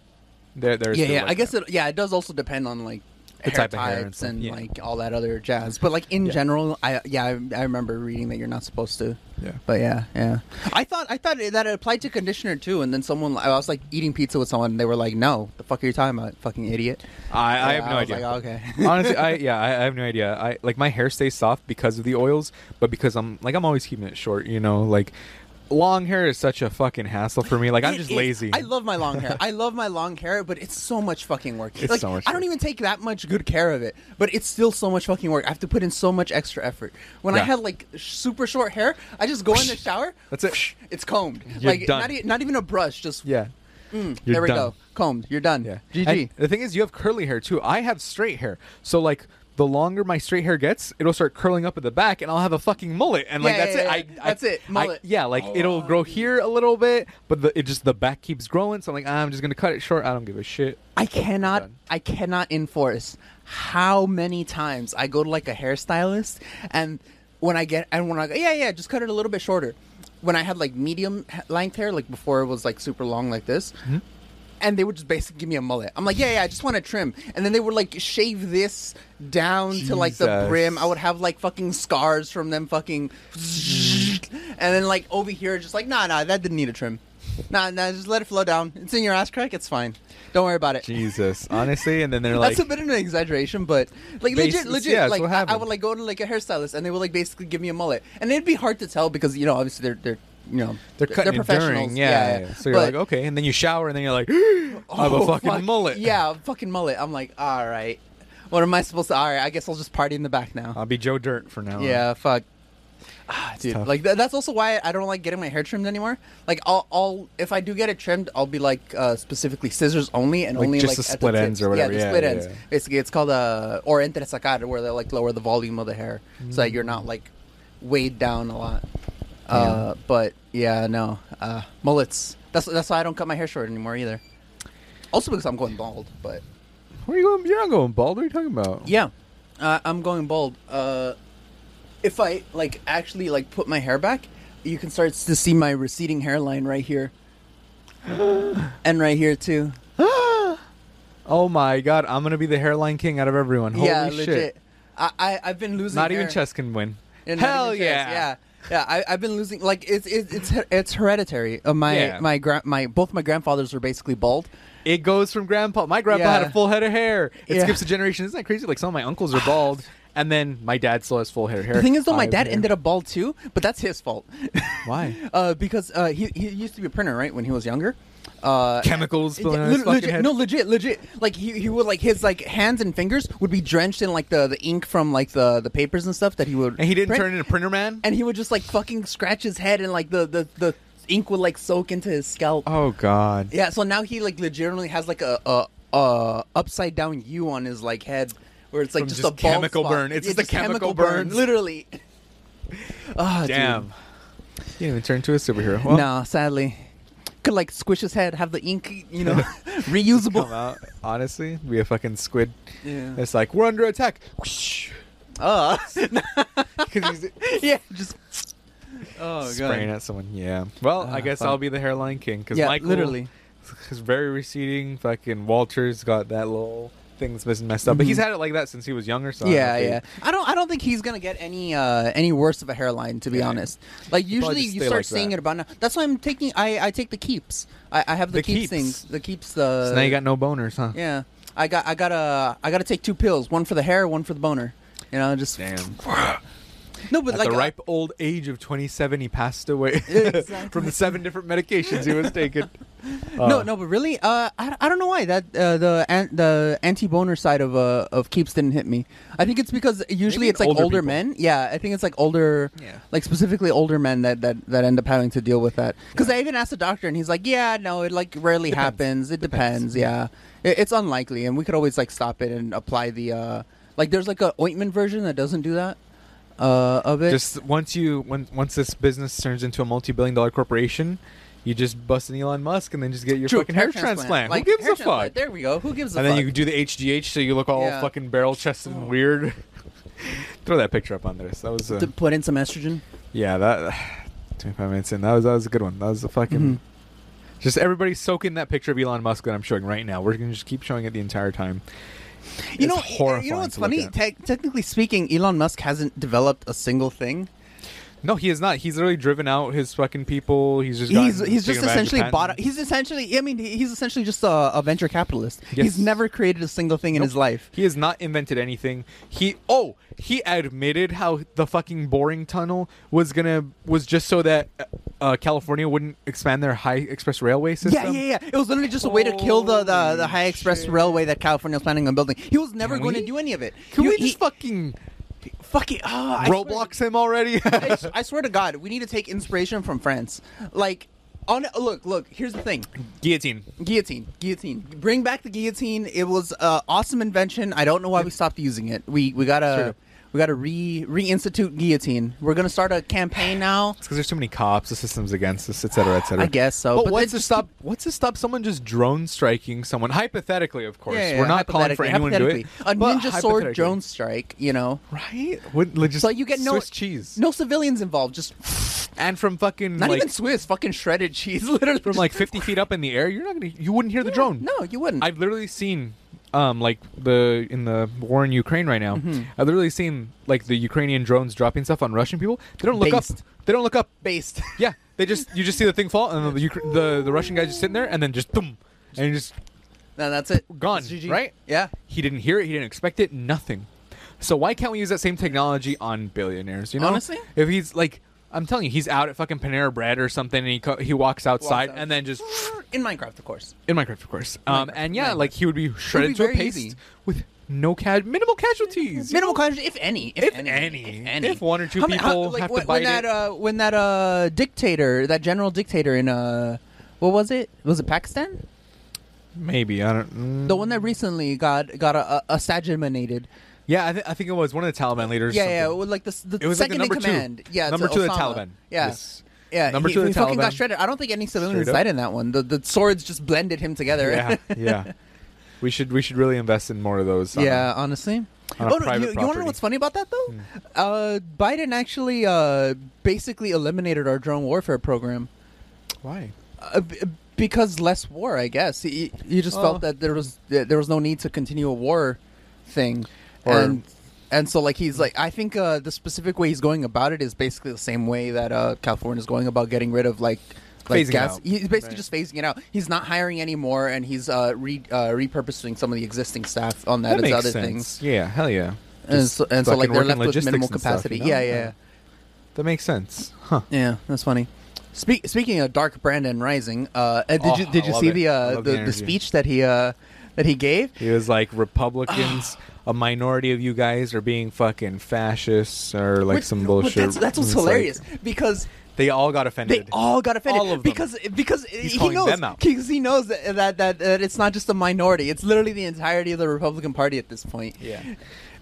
A: There, there's
B: Yeah, yeah.
A: like
B: I guess
A: that.
B: it. Yeah, it does also depend on like
A: The
B: hair
A: type of hair and
B: types
A: stuff,
B: and,
A: yeah.
B: like all that other jazz. But like in
A: Yeah.
B: general, I yeah, I, I remember reading that you're not supposed to.
A: Yeah.
B: But yeah, yeah. I thought I thought that it applied to conditioner too, and then someone I was like eating pizza with someone, and they were like, "No, the fuck are you talking about, fucking idiot?"
A: I, I have no
B: was
A: idea.
B: Like, okay. *laughs*
A: Honestly, I yeah, I, I have no idea. I like my hair stays soft because of the oils, but because I'm like I'm always keeping it short. You know, like long hair is such a fucking hassle for me. Like I'm
B: It
A: just
B: is-
A: lazy.
B: I love my long hair. I *laughs* love my long hair, but it's so much fucking work.
A: It's
B: like,
A: so much
B: I don't
A: work.
B: even take that much good care of it, but it's still so much fucking work. I have to put in so much extra effort. When I
A: Yeah.
B: had like sh- super short hair, I just go in the shower.
A: That's it.
B: It's combed.
A: You're
B: like
A: done.
B: Not, e- not even a brush. Just
A: yeah.
B: mm,
A: You're
B: there we
A: done.
B: go. Combed. You're done.
A: Yeah.
B: GG.
A: And the thing is, you have curly hair too. I have straight hair, so like. The longer my straight hair gets, it'll start curling up at the back, and I'll have a fucking mullet, and like
B: Yeah,
A: that's
B: yeah,
A: it.
B: yeah.
A: I, I-
B: That's it,
A: I-
B: mullet.
A: yeah, like
B: Oh,
A: it'll grow here a little bit, but the, it just the back keeps growing. So I'm like, ah, I'm just gonna cut it short. I don't give a shit.
B: I cannot I cannot enforce how many times I go to like a hairstylist and when I get and when I go yeah yeah just cut it a little bit shorter. When I had like medium length hair like before it was like super long like this.
A: Mm-hmm.
B: And they would just basically give me a mullet. I'm like, yeah, yeah, I just want to trim. And then they would like shave this down to like the brim. I would have like fucking scars from them fucking. And then like over here, just like, nah, nah, that didn't need a trim. Nah, nah, just let it flow down. It's in your ass crack. It's fine. Don't worry about it.
A: Jesus, honestly, and then they're *laughs* like,
B: That's a bit of an exaggeration, but like
A: Basis-
B: legit, legit.
A: yeah,
B: like
A: what
B: I, I would like go to like a hairstylist, and they would like basically give me a mullet, and it'd be hard to tell because you know obviously they're they're you know
A: they're cutting it
B: professionals.
A: during, yeah, yeah, So you're
B: But-
A: like, okay, and then you shower, and then you're like, *gasps* I have a
B: Oh,
A: fucking
B: fuck,
A: mullet.
B: Yeah, fucking mullet. I'm like, all right. What am I supposed to? All right, I guess I'll just party in the back now.
A: I'll be Joe Dirt for now. on.
B: yeah, fuck. Ah, dude,
A: tough.
B: like th- that's also why I don't like getting my hair trimmed anymore. Like, I'll, I'll if I do get it trimmed, I'll be like uh, specifically scissors only and
A: Like
B: only
A: just
B: like
A: the split
B: tips.
A: ends or whatever.
B: Yeah, the
A: Yeah,
B: split
A: yeah,
B: ends.
A: yeah.
B: Basically, it's called uh, or entresacar, where they like lower the volume of the hair so that you're not like weighed down a lot. Uh, but yeah, no uh, mullets. That's that's why I don't cut my hair short anymore either. Also because I'm going bald, but
A: Where are you going? You're not going bald. What are you talking about?
B: yeah, uh, I'm going bald. Uh, if I like actually like put my hair back, you can start to see my receding hairline right here, *laughs* and right here too. *gasps*
A: Oh my god, I'm gonna be the hairline king out of everyone. Holy
B: yeah,
A: shit.
B: I, I I've been losing.
A: Not even chess can win.
B: Yeah,
A: Hell yeah.
B: yeah. Yeah, I, I've been losing. Like it's it's it's, it's hereditary. Uh, my
A: Yeah.
B: my gra- my both my grandfathers were basically bald.
A: It goes from grandpa. My grandpa had
B: Yeah.
A: a full head of hair. It
B: Yeah.
A: skips a generation. Isn't that crazy? Like some of my uncles are bald, *sighs* and then my dad still has full head of hair.
B: The thing is, though, my dad ended up bald too, but that's his fault.
A: Why? *laughs*
B: uh, because uh, he he used to be a printer, right, when he was younger. Uh,
A: Chemicals spilling on
B: lit-
A: his fucking
B: legit,
A: head.
B: No, legit, legit. Like he, he would like his like hands and fingers would be drenched in like the, the ink from like the, the papers and stuff that he would.
A: And he didn't
B: print.
A: turn into Printer Man.
B: And he would just like fucking scratch his head and like the, the, the ink would like soak into his scalp.
A: oh god.
B: Yeah, so now he like legitimately has like a a, a upside down U on his like head where it's like just,
A: just
B: a bald
A: chemical
B: spot.
A: burn. It's
B: Yeah,
A: just a chemical burn.
B: literally. *laughs* Ah,
A: Damn.
B: dude.
A: You didn't even turn into a superhero. Well,
B: no, sadly. Could like squish his head, have the ink, you know, *laughs* *laughs* reusable.
A: Come out. Honestly, be a fucking squid.
B: Yeah.
A: It's like we're under attack. *laughs*
B: Uh, yeah, just. Oh
A: spraying at someone. Yeah. Well, I
B: Ah,
A: guess
B: fuck.
A: I'll be the hairline king because
B: Yeah,
A: Michael
B: literally.
A: is very receding. Fucking Walter's got that little things messed up. But he's had it like that since he was younger. So I
B: Mm-hmm. yeah,
A: if
B: yeah. I don't. I don't think he's gonna get any uh, any worse of a hairline. To be
A: Yeah.
B: honest, like usually you start
A: like
B: seeing
A: that.
B: it about now. That's why I'm taking. I, I take the keeps. I, I have the,
A: The
B: keeps,
A: keeps.
B: things. The keeps. The
A: So now you got no boners, huh?
B: yeah. I got. I gotta. I gotta take two pills. One for the hair. One for the boner. You know, just
A: Damn. *laughs*
B: no, but
A: At
B: like
A: the
B: uh,
A: ripe old age of 27, he passed away
B: Exactly. *laughs*
A: from the seven different medications he was *laughs* taking.
B: no,
A: Uh,
B: no, but really, uh, I, I don't know why that uh, the an, the anti boner side of uh, of keeps didn't hit me. I think it's because usually it's like
A: older
B: older, men. Yeah, I think it's like older,
A: Yeah.
B: like specifically older men that, that, that end up having to deal with that. Because I even asked the doctor, and he's like, "Yeah, no, it like rarely
A: Depends.
B: happens. It
A: Depends.
B: depends. Yeah, it, it's unlikely, and we could always like stop it and apply the uh, like there's like a ointment version that doesn't do that uh, of it.
A: just once you when once this business turns into a multi-billion dollar corporation, you just bust an Elon Musk and then just get your
B: True,
A: fucking hair, transplant.
B: Like,
A: Who gives
B: hair
A: a fuck?
B: There we go. Who gives a
A: and
B: fuck?
A: And then you do the HGH so you look all
B: Yeah.
A: fucking barrel chested and weird. *laughs* Throw that picture up on this. That was uh,
B: to put in some estrogen.
A: yeah that *sighs* 25 minutes in. That was that was a good one. That was a fucking.
B: Mhm.
A: Just everybody soak in that picture of Elon Musk that I'm showing right now. We're gonna just keep showing it the entire time.
B: You know,
A: horrifying
B: you know what's funny? Te- technically speaking, Elon Musk hasn't developed a single thing.
A: No, he is not. He's literally driven out his fucking people. He's just
B: he's he's just
A: taken advantage of
B: essentially bought. He's essentially. I mean, he's essentially just a, a venture capitalist.
A: Yes.
B: He's never created a single thing in his life.
A: He has not invented anything. He oh he admitted how the fucking boring tunnel was gonna was just so that uh, California wouldn't expand their high express railway system.
B: Yeah, yeah, yeah. It was literally just a way to kill the, the, the high express
A: shit.
B: railway that California was planning on building. He was never
A: Can
B: going
A: we?
B: to do any of it.
A: Can
B: He-
A: we
B: he-
A: just fucking
B: fuck it? Oh, I swear-
A: Roblox him already? *laughs*
B: I swear to God, we need to take inspiration from France. Like, on look, look. Here's the thing:
A: Guillotine.
B: guillotine, guillotine. Bring back the guillotine. It was an awesome invention. I don't know why we stopped using it. We we gotta we gotta re reinstitute guillotine. We're gonna start a campaign now. *sighs*
A: It's because there's too many cops. The system's against us, et cetera, et cetera.
B: I guess so.
A: But,
B: but
A: what's to stop? What's to stop someone just drone striking someone? Hypothetically, of course.
B: Yeah, yeah,
A: We're not calling for anyone to do it.
B: A ninja sword drone strike. You know,
A: right? Would like, just
B: so you get no
A: Swiss cheese,
B: no civilians involved. Just
A: and from fucking
B: not
A: like
B: even Swiss, fucking shredded cheese. *laughs* Literally
A: from like 50 feet up in the air. You're not gonna. You wouldn't hear the drone.
B: No, you wouldn't.
A: I've literally seen, um, like the in the war in Ukraine right now.
B: Mhm.
A: I've literally seen like the Ukrainian drones dropping stuff on Russian people. They don't look
B: Based.
A: up. They don't look up.
B: based. *laughs*
A: Yeah, they just you just see the thing fall, and the the the Russian guy just sitting there, and then just boom, and just
B: no, that's it.
A: Gone,
B: That's
A: right?
B: Yeah.
A: he didn't hear it, he didn't expect it, nothing. So why can't we use that same technology on billionaires? You know,
B: Honestly?
A: if he's like, I'm telling you, he's out at fucking Panera Bread or something, and he co- he walks outside,
B: out.
A: and then just
B: in Minecraft, of course.
A: in Minecraft, of course. Um,
B: Minecraft,
A: and yeah,
B: Minecraft.
A: like he would be shredded to a
B: very
A: paste
B: easy.
A: with no ca- minimal casualties.
B: Minimal casualties, if any. If,
A: If
B: any,
A: any.
B: If any.
A: If one or two
B: How many- how-
A: people
B: like,
A: have to
B: when,
A: bite
B: when that,
A: it.
B: Uh, when that uh, dictator, that general dictator in uh, what was it? Was it Pakistan?
A: Maybe I don't. Mm.
B: The one that recently got got a, a, assassinated.
A: Yeah, I, th- I think it was one of the Taliban leaders.
B: Yeah, yeah, well, like the, the
A: It was like the
B: second
A: number
B: in
A: two.
B: command. Yeah,
A: number two of the Taliban.
B: Yeah,
A: Yes.
B: yeah.
A: Number
B: he,
A: two of
B: he
A: the
B: fucking
A: Taliban.
B: got shredded. I don't think any civilians died in that one. The the swords just blended him together.
A: yeah, yeah. *laughs* We should we should really invest in more of those. on
B: yeah,
A: a-
B: honestly.
A: on
B: Oh, no, you, you want to know. What's funny about that though? Uh, Biden actually uh, basically eliminated our drone warfare program.
A: Why?
B: Uh, b- because less war, I guess. He, he just
A: Oh.
B: felt that there was there was no need to continue a war thing,
A: Or-
B: and and so like he's like I think uh, the specific way he's going about it is basically the same way that uh, California is going about getting rid of like. Like
A: Phasing
B: gas, he's basically
A: Right.
B: just phasing it out. He's not hiring anymore, and he's uh, re, uh, repurposing some of the existing staff on that,
A: That
B: as
A: makes
B: other
A: sense.
B: things.
A: Yeah, hell yeah.
B: And so, and so like they're left with minimal
A: and stuff,
B: capacity.
A: you know?
B: Yeah, yeah,
A: That makes sense. Huh.
B: yeah. That's funny. Speak, speaking of Dark Brandon Rising, uh, uh, did
A: Oh,
B: you did you see
A: it.
B: the uh, the,
A: the
B: the, speech that he uh, that he gave?
A: He was like Republicans, *sighs* a minority of you guys are being fucking fascists or like
B: Which-
A: some bullshit.
B: That's, that's what's
A: It's like-
B: hilarious because
A: they all got offended.
B: they all got offended
A: All of them.
B: because because he knows because he knows that, that that that it's not just a minority; it's literally the entirety of the Republican Party at this point.
A: yeah.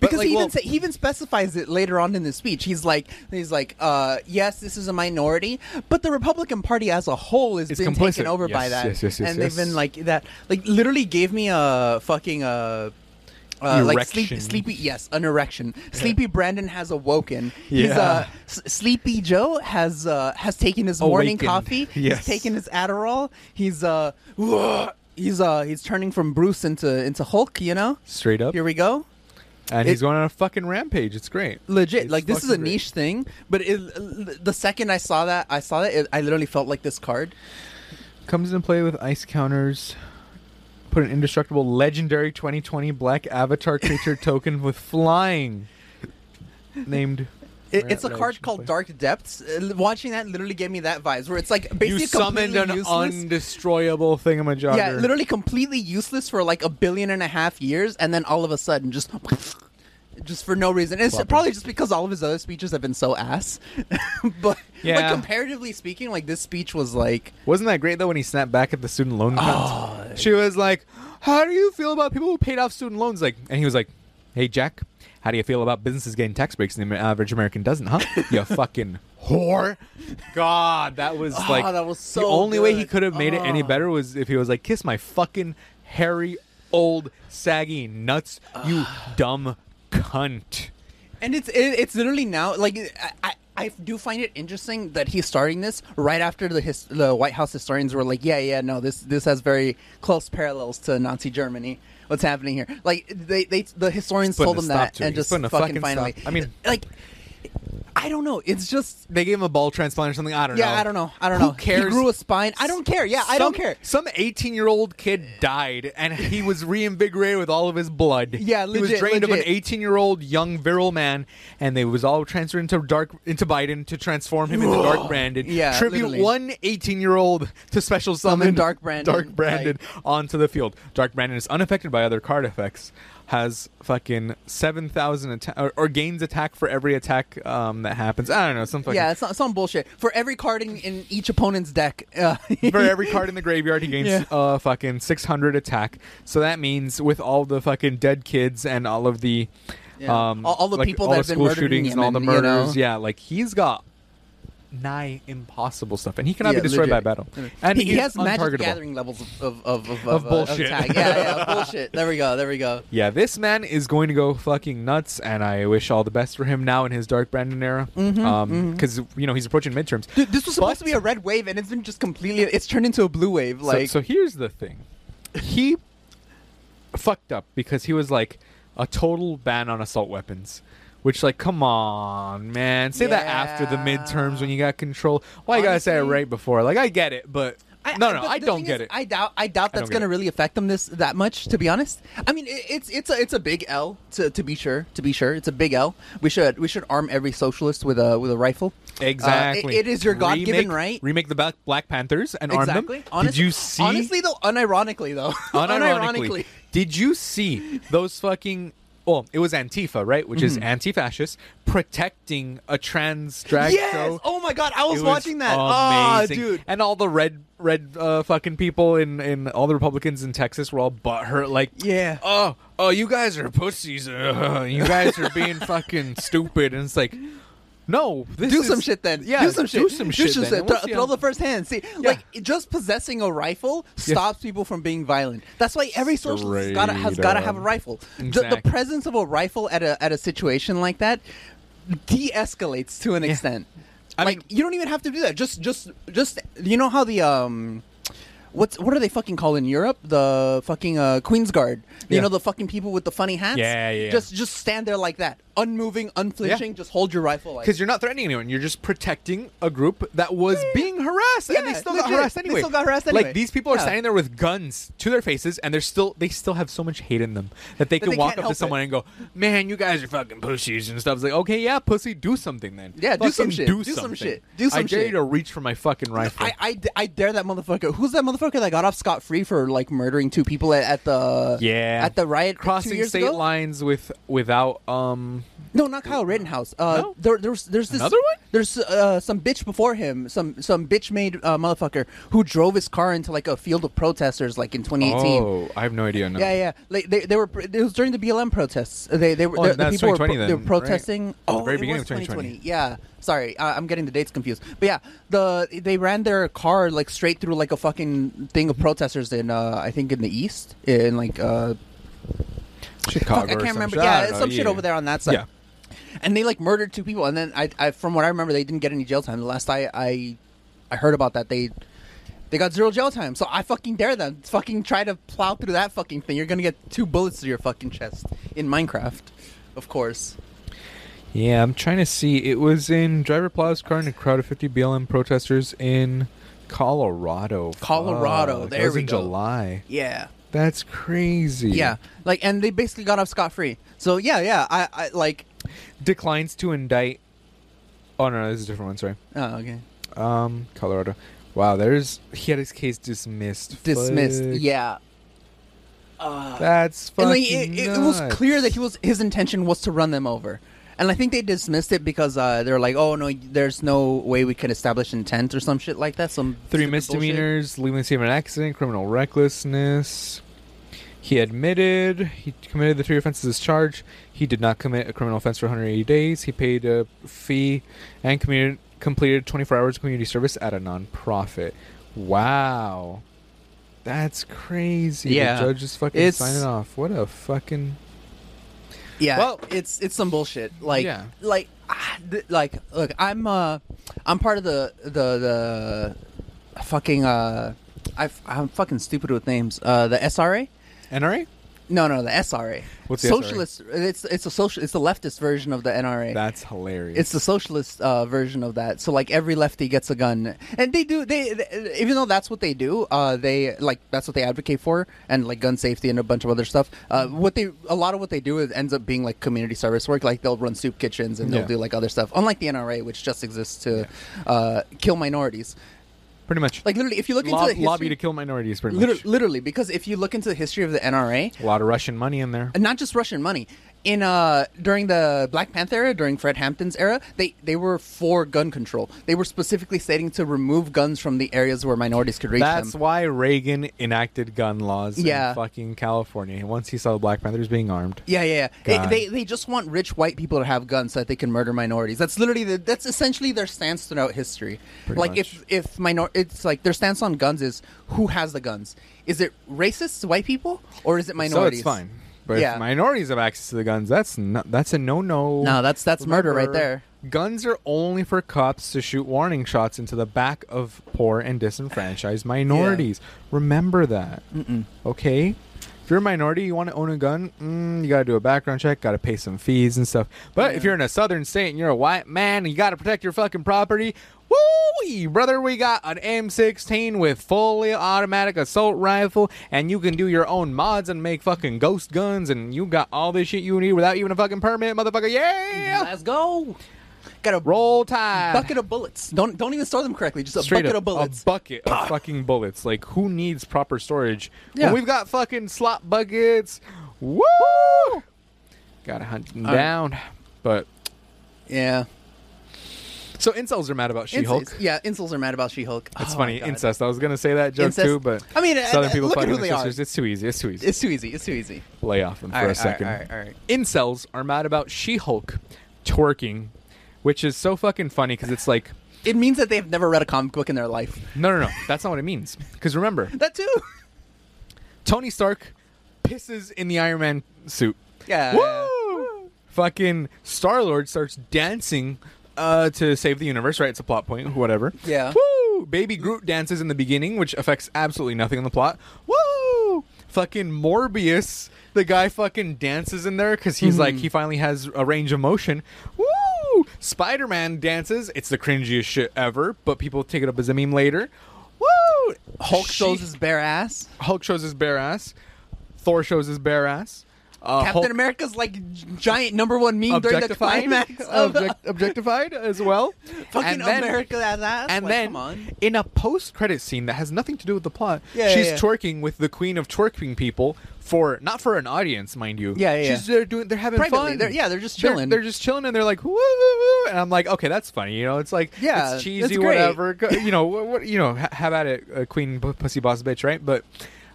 B: Because
A: like,
B: he even
A: well-
B: say, he even specifies it later on in the speech. He's like he's like, uh, yes, this is a minority, but the Republican Party as a whole has been
A: complicit.
B: taken over by that,
A: yes, yes, yes,
B: and they've been like that. Like literally gave me a fucking uh. Uh, like sleepy,
A: Erection.
B: sleepy, yes, an erection. Sleepy Brandon has awoken. He's
A: Yeah.
B: uh, S- Sleepy Joe has uh, has taken his morning coffee.
A: Yes.
B: He's taken his Adderall. He's uh, he's uh he's turning from Bruce into into Hulk. You know.
A: Straight up.
B: Here we go.
A: And
B: it-
A: he's going on a fucking rampage. It's great.
B: Legit,
A: It's
B: like this is a
A: great.
B: niche thing, but it, the second I saw that, I saw that, it, I literally felt like this card.
A: Comes into play with ice counters. Put an indestructible legendary 2020 black avatar creature *laughs* token with flying. Named.
B: It, it's a card called. Dark Depths. Uh, watching that literally gave me that vibes, where it's like basically
A: You summoned
B: completely
A: an
B: useless.
A: undestroyable thingamajigger.
B: yeah, literally completely useless for like a billion and a half years, and then all of a sudden just. *laughs* Just for no reason. It's
A: Flopping.
B: probably just because all of his other speeches have been so ass. *laughs* but
A: Yeah.
B: like comparatively speaking, like this speech was like
A: Wasn't that great though when he snapped back at the student loan cunt?
B: Oh.
A: She was like, "How do you feel about people who paid off student loans?" Like, and he was like, "Hey Jack, how do you feel about businesses getting tax breaks and the average American doesn't? Huh? *laughs* you fucking whore." God, that was
B: Oh,
A: like
B: that was so the
A: only way he could have made it any
B: Oh.
A: better was if he was like, "Kiss my fucking hairy old saggy nuts, you ah. dumb cunt."
B: And it's it, it's literally now like I, I I do find it interesting that he's starting this right after the his, the White House historians were like, yeah, yeah, no, this this has very close parallels to Nazi Germany. What's happening here? Like they they the historians told them that and just fucking,
A: fucking
B: finally.
A: stop. I mean- *laughs*
B: like I don't know. It's just
A: They gave him a ball transplant or something. I don't know.
B: yeah, I don't know. I don't
A: Who
B: know.
A: cares?
B: He grew a spine. I don't care. Yeah, I don't
A: Some-
B: care.
A: Some 18 year old kid died, and he was *laughs* reinvigorated with all of his blood.
B: Yeah,
A: he was
B: legit,
A: drained of an
B: legit.
A: 18 year old young virile man, and they was all transferred into dark into Biden to transform him into Dark *sighs* Brandon.
B: Yeah,
A: tribute
B: literally.
A: one 18 year old to special summon,
B: Summon Dark Brandon,
A: Dark Brandon onto the field. Dark Brandon is unaffected by other card effects. Has fucking seven thousand attack or, or gains attack for every attack um, that happens. I don't know some fucking
B: Yeah, it's not, some bullshit. For every card in, in each opponent's deck, uh, *laughs*
A: for every card in the graveyard, he gains
B: Yeah.
A: uh fucking six hundred attack. So that means with all the fucking dead kids and all of the
B: Yeah.
A: um
B: All- all the
A: like,
B: people
A: all
B: that
A: the
B: have been murdered in
A: shootings and all the
B: Yemen, you know?
A: murders, yeah, like he's got nigh impossible stuff, and he cannot
B: Yeah,
A: be destroyed by battle. And
B: he, he has magic gathering levels of of of, of,
A: Of
B: uh,
A: bullshit.
B: Yeah, yeah, *laughs* bullshit. There we go. There we go.
A: Yeah, this man is going to go fucking nuts, and I wish all the best for him now in his Dark Brandon era.
B: Mhm,
A: um, because you know he's approaching midterms.
B: Dude, this was supposed
A: But-
B: to be a red wave, and it's been just completely. It's turned into a blue wave.
A: So-
B: Like,
A: so, here's the thing. He fucked up because he was like a total ban on assault weapons. Which like come on, man. Say that after the
B: Yeah.
A: midterms when you got control. Why you gotta say it
B: Honestly-
A: right before? Like I get it, but no, no,
B: but
A: I
B: the
A: don't
B: thing
A: get
B: is,
A: it.
B: I doubt. I doubt that's
A: don't get
B: going to
A: it.
B: really affect them this that much. To be honest, I mean, it, it's it's a it's a big L to, to be sure. To be sure, it's a big L. We should we should arm every socialist with a with a rifle.
A: exactly.
B: Uh, it- it is your God-given
A: Remake-
B: right.
A: Remake the Black, Black Panthers and arm
B: exactly.
A: them.
B: Honest-
A: did you see?
B: Honestly, though, unironically though, *laughs*
A: unironically, did you see those fucking? Well, it was Antifa, right? Which is anti-fascist protecting a trans drag
B: Mm-hmm. yes.
A: show.
B: Oh my god, I was,
A: It
B: watching that. Ah,
A: Amazing.
B: dude.
A: And all the red red uh, fucking people in in all the Republicans in Texas were all butthurt like
B: Yeah.
A: Oh, oh, you guys are pussies. Uh, *laughs* you guys are being fucking stupid. And it's like, no, this
B: do
A: is-
B: some shit then.
A: Yeah,
B: do some shit.
A: Do some shit.
B: Throw,
A: And we'll see
B: throw the first hand. See, like just possessing a rifle stops people from being violent. That's why every socialist has gotta, has got to have a rifle. The- The, presence of a rifle at a at a situation like that de-escalates to an extent.
A: I
B: like
A: mean-
B: you don't even have to do that. Just just just you know how the um. What's what are they fucking called in Europe? The fucking uh, Queen's Guard. You
A: Yeah.
B: know the fucking people with the funny hats.
A: Yeah, yeah, yeah.
B: Just just stand there like that, unmoving, unflinching. Just hold your rifle. Like
A: because you're not threatening anyone. You're just protecting a group that was being harassed, and they
B: Yeah,
A: still got
B: legit.
A: harassed
B: They still got harassed anyway.
A: Like these people are standing there with guns to their faces, and they're still they still have so much hate in them that they
B: That
A: can
B: they
A: walk up to someone
B: it.
A: and go, "Man, you guys are fucking pussies and stuff." It's like, okay, yeah, pussy, do something then.
B: Yeah, do some shit.
A: Do,
B: Do some
A: something.
B: shit. Do
A: I
B: some
A: dare you to reach for my fucking rifle.
B: I, I, I dare that motherfucker. Who's that motherfucker that got off scot free for like murdering two people at, at the
A: yeah,
B: at the riot
A: crossing state
B: ago?
A: lines with without um
B: No, not Kyle Rittenhouse. Uh,
A: No?
B: there, there's there's this
A: Another one?
B: There's uh, some bitch before him, some some bitch made uh, motherfucker who drove his car into like a field of protesters like in 2018.
A: Oh, I have no idea. No.
B: Yeah, yeah. Like they, they were. It was during the BLM protests. They, they were.
A: Oh,
B: the, the people were,
A: 2020
B: pro- they were
A: then, right?
B: protesting.
A: At the
B: Oh,
A: very beginning of 2020.
B: Yeah. Sorry, I, I'm getting the dates confused. But yeah, the they ran their car like straight through like a fucking thing of protesters in uh, I think in the east in like uh,
A: Chicago.
B: fuck, I can't remember.
A: shit.
B: Yeah,
A: know.
B: some shit
A: Yeah.
B: over there on that side.
A: Yeah.
B: And they like murdered two people, and then I, I from what I remember, they didn't get any jail time. The last I I, I heard about that, they They got zero jail time, so I fucking dare them. Fucking try to plow through that fucking thing. You're gonna get two bullets through your fucking chest in Minecraft, of course.
A: Yeah, I'm trying to see. It was in driver plows car in a crowd of 50 BLM protesters in Colorado.
B: Colorado,
A: Fuck,
B: there
A: that was
B: we
A: in
B: go.
A: July.
B: Yeah,
A: That's crazy.
B: yeah. Like, and they basically got off scot free. So yeah, yeah. I, I like.
A: Declines to indict. Oh no, this is a different one. Sorry.
B: Oh, okay.
A: Um, Colorado. Wow, there's he had his case dismissed.
B: Dismissed.
A: Fuck.
B: Yeah. Uh,
A: That's
B: and
A: fucking.
B: like it, it, it was clear that he was his intention was to run them over and i think they dismissed it because uh, they're like oh no there's no way we can establish intent or some shit like that some
A: Three
B: bullshit.
A: misdemeanors, leaving the scene of an accident, criminal recklessness. He admitted he committed the three offenses as charged. He did not commit a criminal offense for 180 days. He paid a fee and commuted, completed 24 hours of community service at a nonprofit. Wow. That's crazy.
B: Yeah.
A: The judge is fucking
B: It's-
A: signing off. What a fucking.
B: Yeah
A: Well-
B: it's it's some bullshit like
A: Yeah.
B: like ah, th- like look i'm uh i'm part of the the the fucking uh I've, i'm fucking stupid with names uh the sra
A: NRA?
B: No no the sra
A: What's the SRA?
B: socialist it's it's a social it's the leftist version of the nra
A: That's hilarious.
B: It's the socialist uh, version of that. So like every lefty gets a gun, and they do. They, they even though that's what they do, uh, they like that's what they advocate for, and like gun safety and a bunch of other stuff. Uh, what they a lot of what they do is ends up being like community service work. Like they'll run soup kitchens and they'll
A: Yeah.
B: do like other stuff. Unlike the NRA, which just exists to uh, kill minorities.
A: Pretty much.
B: Like literally, if you look
A: Lob-
B: into the history,
A: lobby to kill minorities, pretty
B: literally,
A: much.
B: literally, because if you look into the history of the NRA,
A: A lot of Russian money in there.
B: and not just Russian money. In uh during the Black Panther era, during Fred Hampton's era, they they were for gun control. They were specifically stating to remove guns from the areas where minorities could reach
A: That's
B: them.
A: why Reagan enacted gun laws
B: Yeah.
A: in fucking California. Once he saw the Black Panthers being armed.
B: Yeah, yeah, yeah.
A: God.
B: They, they they just want rich white people to have guns so that they can murder minorities. That's literally the, that's essentially their stance throughout history.
A: Pretty
B: like
A: much.
B: if if minor it's like their stance on guns is who has the guns. Is it racists, white people, or is it minorities?
A: So it's fine. But
B: Yeah.
A: if minorities have access to the guns, that's not, that's a no no.
B: No, that's that's murder right there.
A: Guns are only for cops to shoot warning shots into the back of poor and disenfranchised *sighs* minorities. Remember that.
B: Mm-mm.
A: Okay? If you're a minority, you want to own a gun, mm, you got to do a background check, got to pay some fees and stuff. But if you're in a southern state and you're a white man and you got to protect your fucking property, woo brother, we got an M16 with fully automatic assault rifle, and you can do your own mods and make fucking ghost guns, and you got all this shit you need without even a fucking permit, motherfucker. Yeah!
B: Let's go. Got a
A: Roll tide.
B: bucket of bullets. Don't don't even store them correctly. Just a
A: Straight
B: bucket
A: up,
B: of bullets.
A: A bucket of fucking bullets. Like, who needs proper storage?
B: Yeah.
A: When we've got fucking slot buckets. Woo! Gotta hunt them
B: All right.
A: down. But,
B: yeah.
A: so incels are mad about She Hulk.
B: Incels- Yeah, incels are mad about She-Hulk.
A: It's
B: Oh
A: funny, incest. I was gonna say that joke
B: Incest-
A: too, but
B: I mean, uh,
A: Southern people
B: look at who
A: with
B: they are.
A: sisters. It's too easy. It's too easy.
B: It's too easy. It's too easy.
A: Lay off them for
B: All
A: a
B: right, all right,
A: second.
B: all right, all right.
A: Incels are mad about She-Hulk twerking, which is so fucking funny because it's like,
B: It means that they've never read a comic book in their life.
A: no, no, no, that's not what it means. Because remember, *laughs*
B: That too.
A: Tony Stark pisses in the Iron Man suit.
B: Yeah.
A: Woo! Fucking Star Lord starts dancing uh, to save the universe, right? It's a plot point, whatever.
B: Yeah.
A: Woo! Baby Groot dances in the beginning, which affects absolutely nothing in the plot. Woo! Fucking Morbius, the guy fucking dances in there because he's like, he finally has a range of motion. Woo! Spider Man dances. It's the cringiest shit ever, but people take it up as a meme later. Woo!
B: Hulk shows his bare ass.
A: Hulk shows his bare ass. Thor shows his bare ass. Uh,
B: Captain
A: Hulk
B: America's like giant number one meme during the
A: objectified,
B: climax of *laughs*
A: Object- objectified as well. *laughs*
B: fucking
A: and then,
B: America as ass.
A: And
B: Like,
A: then
B: come on.
A: in a post-credit scene that has nothing to do with the plot,
B: Yeah, yeah,
A: she's
B: yeah.
A: twerking with the queen of twerking people for not for an audience, mind you.
B: Yeah, yeah,
A: She's they're doing they're having
B: Privately,
A: fun.
B: they're- yeah, they're just chilling.
A: They're, just chilling and they're like woo, woo, woo, and I'm like, okay, that's funny. You know, it's like
B: Yeah,
A: it's cheesy,
B: great.
A: whatever. Go- *laughs* You know, what, what you know, ha- have at it, uh, queen p- pussy boss bitch, right? But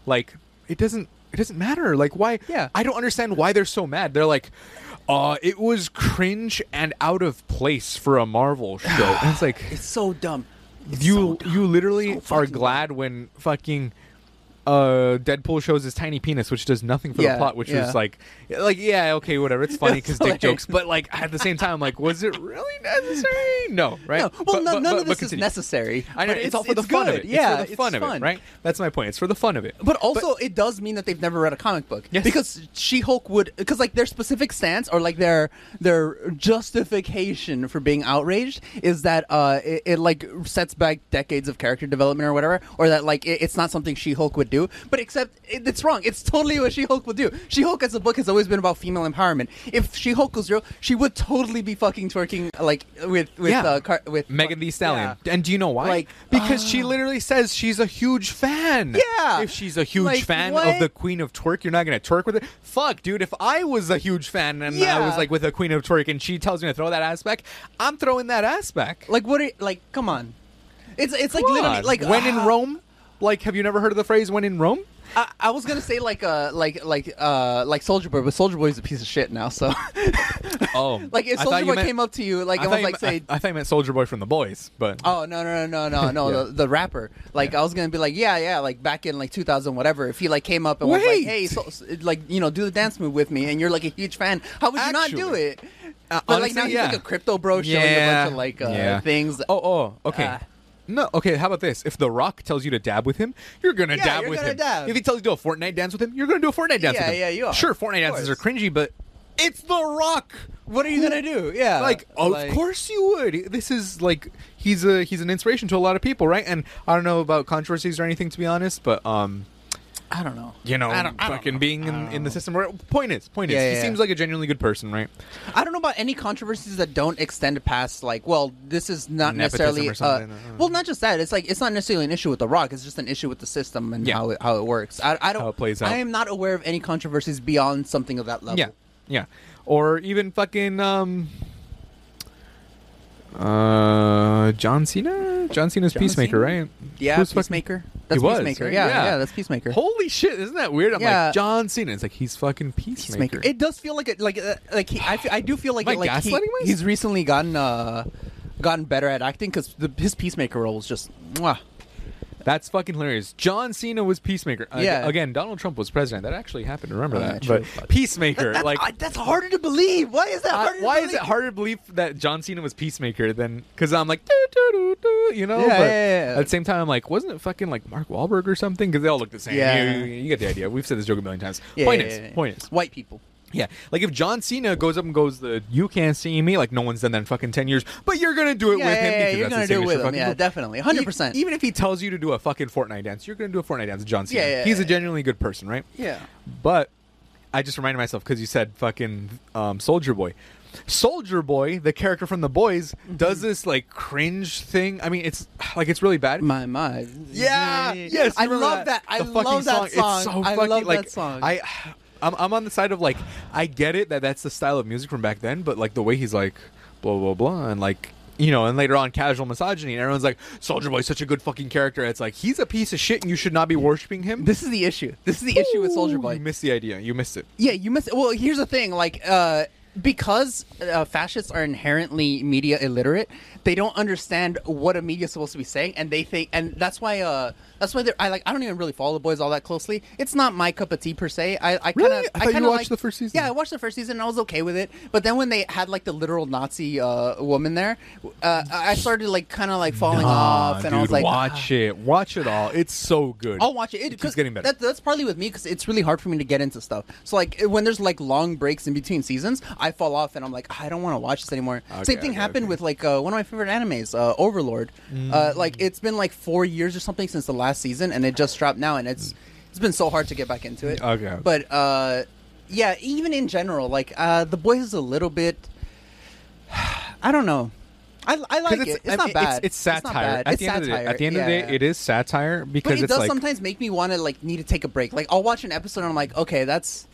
A: like, it doesn't it doesn't matter. Like, why?
B: Yeah.
A: I don't understand why they're so mad. They're like. Uh, it was cringe and out of place for a Marvel *sighs* show. and it's like
B: It's so dumb. It's
A: you
B: so dumb.
A: you literally
B: So
A: are glad when fucking uh, Deadpool shows his tiny penis, which does nothing for
B: Yeah,
A: the plot, which
B: yeah.
A: was like, like yeah, okay, whatever, it's *laughs* funny because dick jokes, but like at the same time, like, was it really necessary? No, right?
B: No, well,
A: But-
B: no,
A: but-
B: none
A: but-
B: of
A: but
B: this is
A: continue.
B: necessary.
A: I know
B: but
A: it's, all for the fun of
B: good.
A: it.
B: Yeah,
A: it's for the fun of it, right? That's my point. It's for the fun of it.
B: But also, it does mean that they've never read a comic book.
A: Yes.
B: Because She-Hulk would, because like their specific stance or like their their justification for being outraged is that uh it, it like sets back decades of character development or whatever, or that like it, it's not something She-Hulk would do. But except it, it's wrong. It's totally what She-Hulk would do. She-Hulk as a book has always been about female empowerment. If She-Hulk was real, she would totally be fucking twerking like with with
A: Yeah.
B: uh, car- with
A: Megan Thee Stallion.
B: Yeah.
A: And do you know why?
B: Like,
A: because she
B: ah.
A: literally says she's a huge fan.
B: Yeah.
A: If she's a huge
B: Like,
A: fan
B: what?
A: of the Queen of Twerk, you're not gonna twerk with it. Fuck, dude. If I was a huge fan and I was like with a Queen of Twerk and she tells me to throw that ass back, I'm throwing that ass back.
B: Like what? Are, like come on. It's it's like
A: Come
B: literally like
A: when in
B: ah.
A: Rome. Like, have you never heard of the phrase "when in Rome"?
B: I, I was gonna say like uh like like uh like Soldier Boy, but Soldier Boy is a piece of shit now. So *laughs*
A: Oh, *laughs*
B: like if
A: I thought
B: Soldier
A: you
B: Boy
A: meant-
B: came up to you like
A: I thought
B: was
A: you
B: like
A: meant-
B: say.
A: I, think I thought you meant Soldier Boy from the Boys, but
B: Oh no no no no no no *laughs* the, the rapper like I was gonna be like yeah yeah like back in like 2000 whatever if he like came up and was
A: Wait.
B: like hey so, so- like you know do the dance move with me and you're like a huge fan how would you not do
A: Actually,
B: it
A: uh,
B: but like
A: honestly,
B: now he's
A: yeah.
B: like a crypto bro showing a
A: Yeah.
B: bunch of like uh,
A: Yeah.
B: things
A: Oh, oh, okay.
B: Ah.
A: No, okay. How about this? If The Rock tells you to dab with him, you're gonna
B: Yeah,
A: dab
B: you're
A: with
B: gonna
A: him.
B: dab.
A: If he tells you to do a Fortnite dance with him, you're gonna do a Fortnite dance
B: Yeah,
A: with him.
B: yeah, yeah, you are.
A: Sure, Fortnite dances are cringy, but it's The Rock.
B: what are you gonna do yeah
A: like, of
B: like-
A: course you would. This is like he's a he's an inspiration to a lot of people, right? And I don't know about controversies or anything, to be honest, but um,
B: I don't know
A: you know,
B: I don't- I don't
A: fucking
B: know.
A: being in, in the system. Right? Point is, point is,
B: Yeah,
A: he
B: yeah,
A: seems
B: yeah.
A: like a genuinely good person, right?
B: I don't know about any controversies that don't extend past like, well, this is not
A: Nepotism
B: necessarily.
A: or something,
B: uh,
A: I don't know.
B: well, not just that. It's like it's not necessarily an issue with the Rock. It's just an issue with the system and
A: Yeah.
B: how it, how it works. I, I don't.
A: How it plays out.
B: I am not aware of any controversies beyond something of that level.
A: Yeah, yeah, or even fucking um, uh, John Cena. John Cena's
B: John
A: Peacemaker,
B: Cena?
A: right?
B: Yeah,
A: Who's fucking-
B: Peacemaker. That's
A: He was,
B: Peacemaker.
A: right?
B: Yeah,
A: Yeah.
B: yeah, that's Peacemaker.
A: Holy shit! Isn't that weird? I'm
B: Yeah.
A: like John Cena. It's like he's fucking Peacemaker.
B: Peacemaker. It does feel like it, like uh, like he, I, I do feel like it, like he- he's recently gotten uh gotten better at acting because his Peacemaker role was just mwah.
A: That's fucking hilarious. John Cena was Peacemaker. Uh,
B: Yeah.
A: Again, Donald Trump was president. That actually happened. Remember
B: Oh,
A: that?
B: true.
A: but. Peacemaker,
B: That's,
A: like.
B: I- that's harder to believe. Why is that to
A: why is
B: believe?
A: it harder to believe that John Cena was Peacemaker than because I'm like doo, doo, doo, you know?
B: Yeah,
A: but
B: yeah,
A: at the same time, I'm like, wasn't it fucking like Mark Wahlberg or something? Because they all look the same.
B: Yeah.
A: You, you get the idea. We've said this joke a million times.
B: Yeah,
A: point is, point is,
B: White people.
A: Yeah. Like if John Cena goes up and goes, the you can't see me. Like no one's done that in fucking ten years, but you're gonna do it
B: Yeah,
A: with him.
B: yeah,
A: because
B: you're
A: that's
B: gonna
A: his
B: do it
A: signature
B: with him.
A: fucking
B: Yeah,
A: move.
B: definitely, hundred
A: E-
B: percent.
A: Even if he tells you to do a fucking Fortnite dance, you're gonna do a Fortnite dance, with John Cena.
B: Yeah, yeah,
A: He's a
B: yeah.
A: genuinely good person, right?
B: Yeah.
A: But I just reminded myself because you said fucking um, Soldier Boy. Soldier Boy, the character from the boys,
B: Mm-hmm.
A: does this like cringe thing. I mean, it's like it's really bad.
B: My my.
A: yeah, yes,
B: I
A: remember
B: love that. I
A: The fucking
B: love that song.
A: It's so
B: I
A: fucking,
B: love
A: like,
B: that song.
A: I, I'm, I'm on the side of like I get it that that's the style of music from back then, but like the way he's like blah blah blah and like. You know, and later on, casual misogyny, and everyone's like, "Soldier Boy's such a good fucking character." It's like he's a piece of shit, and you should not be worshiping him.
B: This is the issue. This is the issue with Soldier Boy.
A: You missed the idea. You missed it.
B: Yeah, you missed. Well, here's the thing. Like, uh, because uh, fascists are inherently media illiterate, they don't understand what a media is supposed to be saying, and they think, and that's why. Uh, that's why they're. I like. I don't even really follow the boys all that closely. It's not my cup of tea per se. I, I kind
A: Really?
B: of.
A: I
B: kinda
A: watched
B: like-
A: the first season.
B: Yeah, I watched the first season and I was okay with it. But then when they had like the literal Nazi uh, woman there, uh, I started like kind of like falling off, and I was like,
A: watch
B: "Ah."
A: it, watch it all. It's so good.
B: I'll watch it. It,
A: keeps getting better.
B: That, that's partly with me because it's really hard for me to get into stuff. So like when there's like long breaks in between seasons, I fall off and I'm like, I don't want to watch this anymore.
A: Okay,
B: Same thing
A: okay,
B: happened
A: okay.
B: with like uh, one of my favorite animes, uh, Overlord. Uh, like it's been like four years or something since the last season, and it just dropped now, and it's it's been so hard to get back into it.
A: Okay.
B: But uh, yeah, even in general, like uh, the boys is a little bit. *sighs* I don't know. I, I like it. It's
A: I
B: not bad.
A: It's, it's
B: not
A: satire.
B: bad.
A: At
B: It's
A: the end of the day, at the end of the
B: Yeah.
A: it is satire because
B: But it
A: it's
B: does
A: like
B: sometimes make me want to like need to take a break. Like I'll watch an episode and I'm like, okay, that's